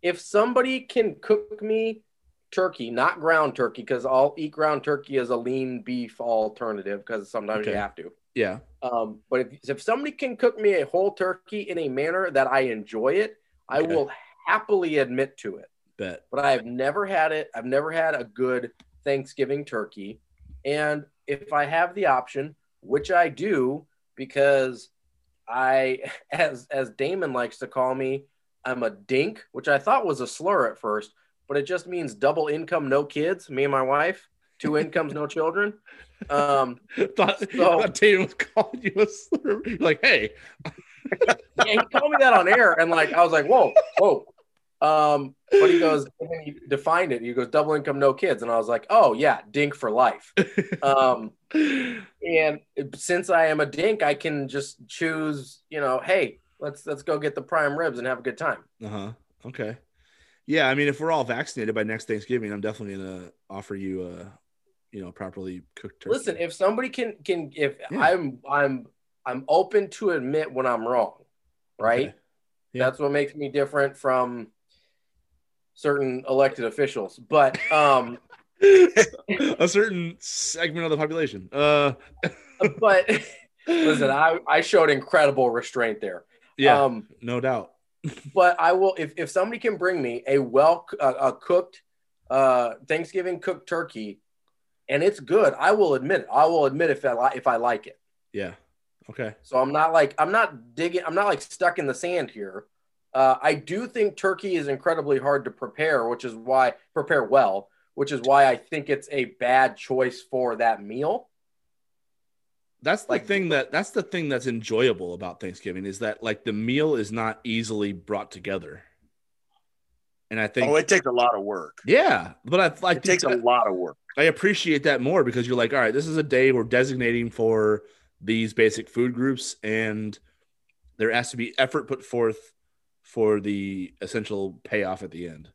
If somebody can cook me turkey, not ground turkey, because I'll eat ground turkey as a lean beef alternative because sometimes you have to. Yeah. Um, but if, if somebody can cook me a whole turkey in a manner that I enjoy it, I Okay. will happily admit to it. Bet. But I've never had it. I've never had a good Thanksgiving turkey. And if I have the option, which I do, because I, as as Damon likes to call me, I'm a dink, which I thought was a slur at first, but it just means double income, no kids. Me and my wife, two incomes, no children. Um, thought, So- thought Tatum was calling you a slur. Like, hey, yeah, he called me that on air, and like I was like, whoa, whoa. Um, but he goes, and then he defined it. He goes, double income, no kids, and I was like, oh yeah, dink for life. Um, and since I am a dink, I can just choose. You know, hey, let's let's go get the prime ribs and have a good time. Uh huh. Okay. Yeah, I mean, if we're all vaccinated by next Thanksgiving, I'm definitely gonna offer you a, you know, properly cooked turkey. Listen, if somebody can can if Yeah. I'm I'm I'm open to admit when I'm wrong, right? Okay. Yeah. That's what makes me different from certain elected officials. But um a certain segment of the population. Uh, but listen, I, I showed incredible restraint there. yeah, Um, no doubt. but I will if, if somebody can bring me a well a, a cooked uh, Thanksgiving cooked turkey, and it's good, I will admit it. I will admit if I li- if I like it. Yeah. Okay. So I'm not like I'm not digging. I'm not like stuck in the sand here. Uh, I do think turkey is incredibly hard to prepare, which is why prepare well, which is why I think it's a bad choice for that meal. That's the Like- thing that that's the thing that's enjoyable about Thanksgiving is that like the meal is not easily brought together. And I think Oh, it takes a lot of work. yeah, but I like It takes a lot of work. I appreciate that more because you're like, all right, this is a day we're designating for these basic food groups, and there has to be effort put forth for the essential payoff at the end.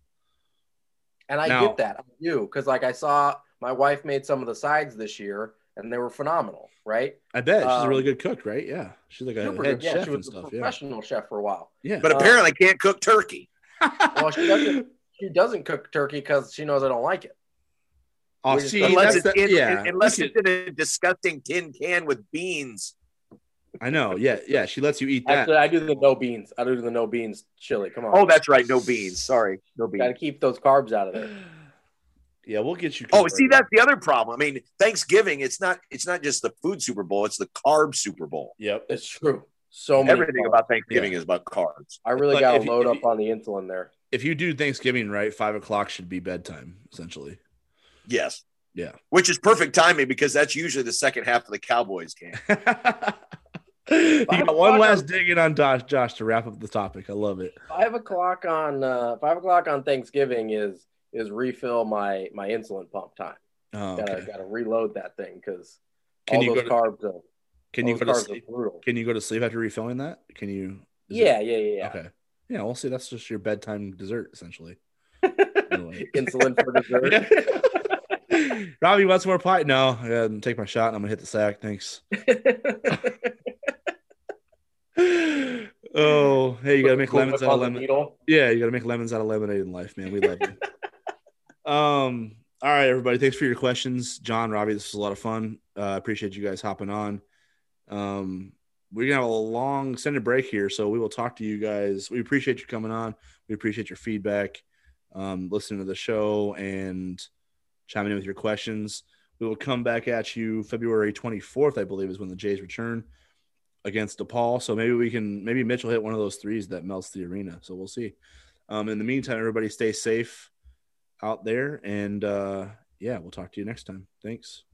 And I Now- get that. I do because like I saw my wife made some of the sides this year, and they were phenomenal. Right? I bet she's a Um, really good cook, right? Yeah, she's like a Super head good. Yeah, chef she and was a stuff. Yeah, professional chef for a while. yeah. But Uh, apparently can't cook turkey. Well, she doesn't. she doesn't cook turkey because she knows I don't like it. oh, we see, Unless it's, the, in, yeah, unless it's in a disgusting tin can with beans. Could- I know. Yeah, yeah. She lets you eat that. Actually, I do the no beans. I do the no beans chili. Come on. Oh, that's right. No beans. Sorry. No beans. got to keep those carbs out of there. Yeah, we'll get you. Oh, covered. see, that's the other problem. I mean, Thanksgiving, it's not it's not just the food Super Bowl, it's the carb Super Bowl. Yep. It's true. So many Everything carbs. about Thanksgiving is about carbs. I really Like, got if to load if up you- on the insulin there. If you do Thanksgiving right, five o'clock should be bedtime, essentially. Yes. Yeah. Which is perfect timing because that's usually the second half of the Cowboys game. you got one on- last dig in on Josh, Josh to wrap up the topic. I love it. Five o'clock on uh, five o'clock on Thanksgiving is is refill my my insulin pump time. Oh, Gotta okay. gotta reload that thing because all you those go to carbs are can you go to sleep? Can you go to sleep after refilling that? Can you? Yeah, it- yeah, yeah, yeah. Okay. Yeah, we'll see. That's just your bedtime dessert, essentially. Anyway. Insulin for dessert. Ravi, wants more pie? No, take my shot and I'm gonna hit the sack. Thanks. oh, hey, you gotta make lemons out of on lemon. Yeah, you gotta make lemons out of lemonade in life, man. We love you. um, all right, everybody. Thanks for your questions, John, Ravi. This was a lot of fun. Uh, appreciate you guys hopping on. Um, we're gonna have a long extended break here, so we will talk to you guys. We appreciate you coming on. We appreciate your feedback, um, listening to the show, and chiming in with your questions. We will come back at you February 24th, I believe, is when the Jays return against DePaul. So maybe we can, maybe Mitchell hit one of those threes that melts the arena. So we'll see. Um, in the meantime, everybody stay safe out there. And uh, yeah, we'll talk to you next time. Thanks.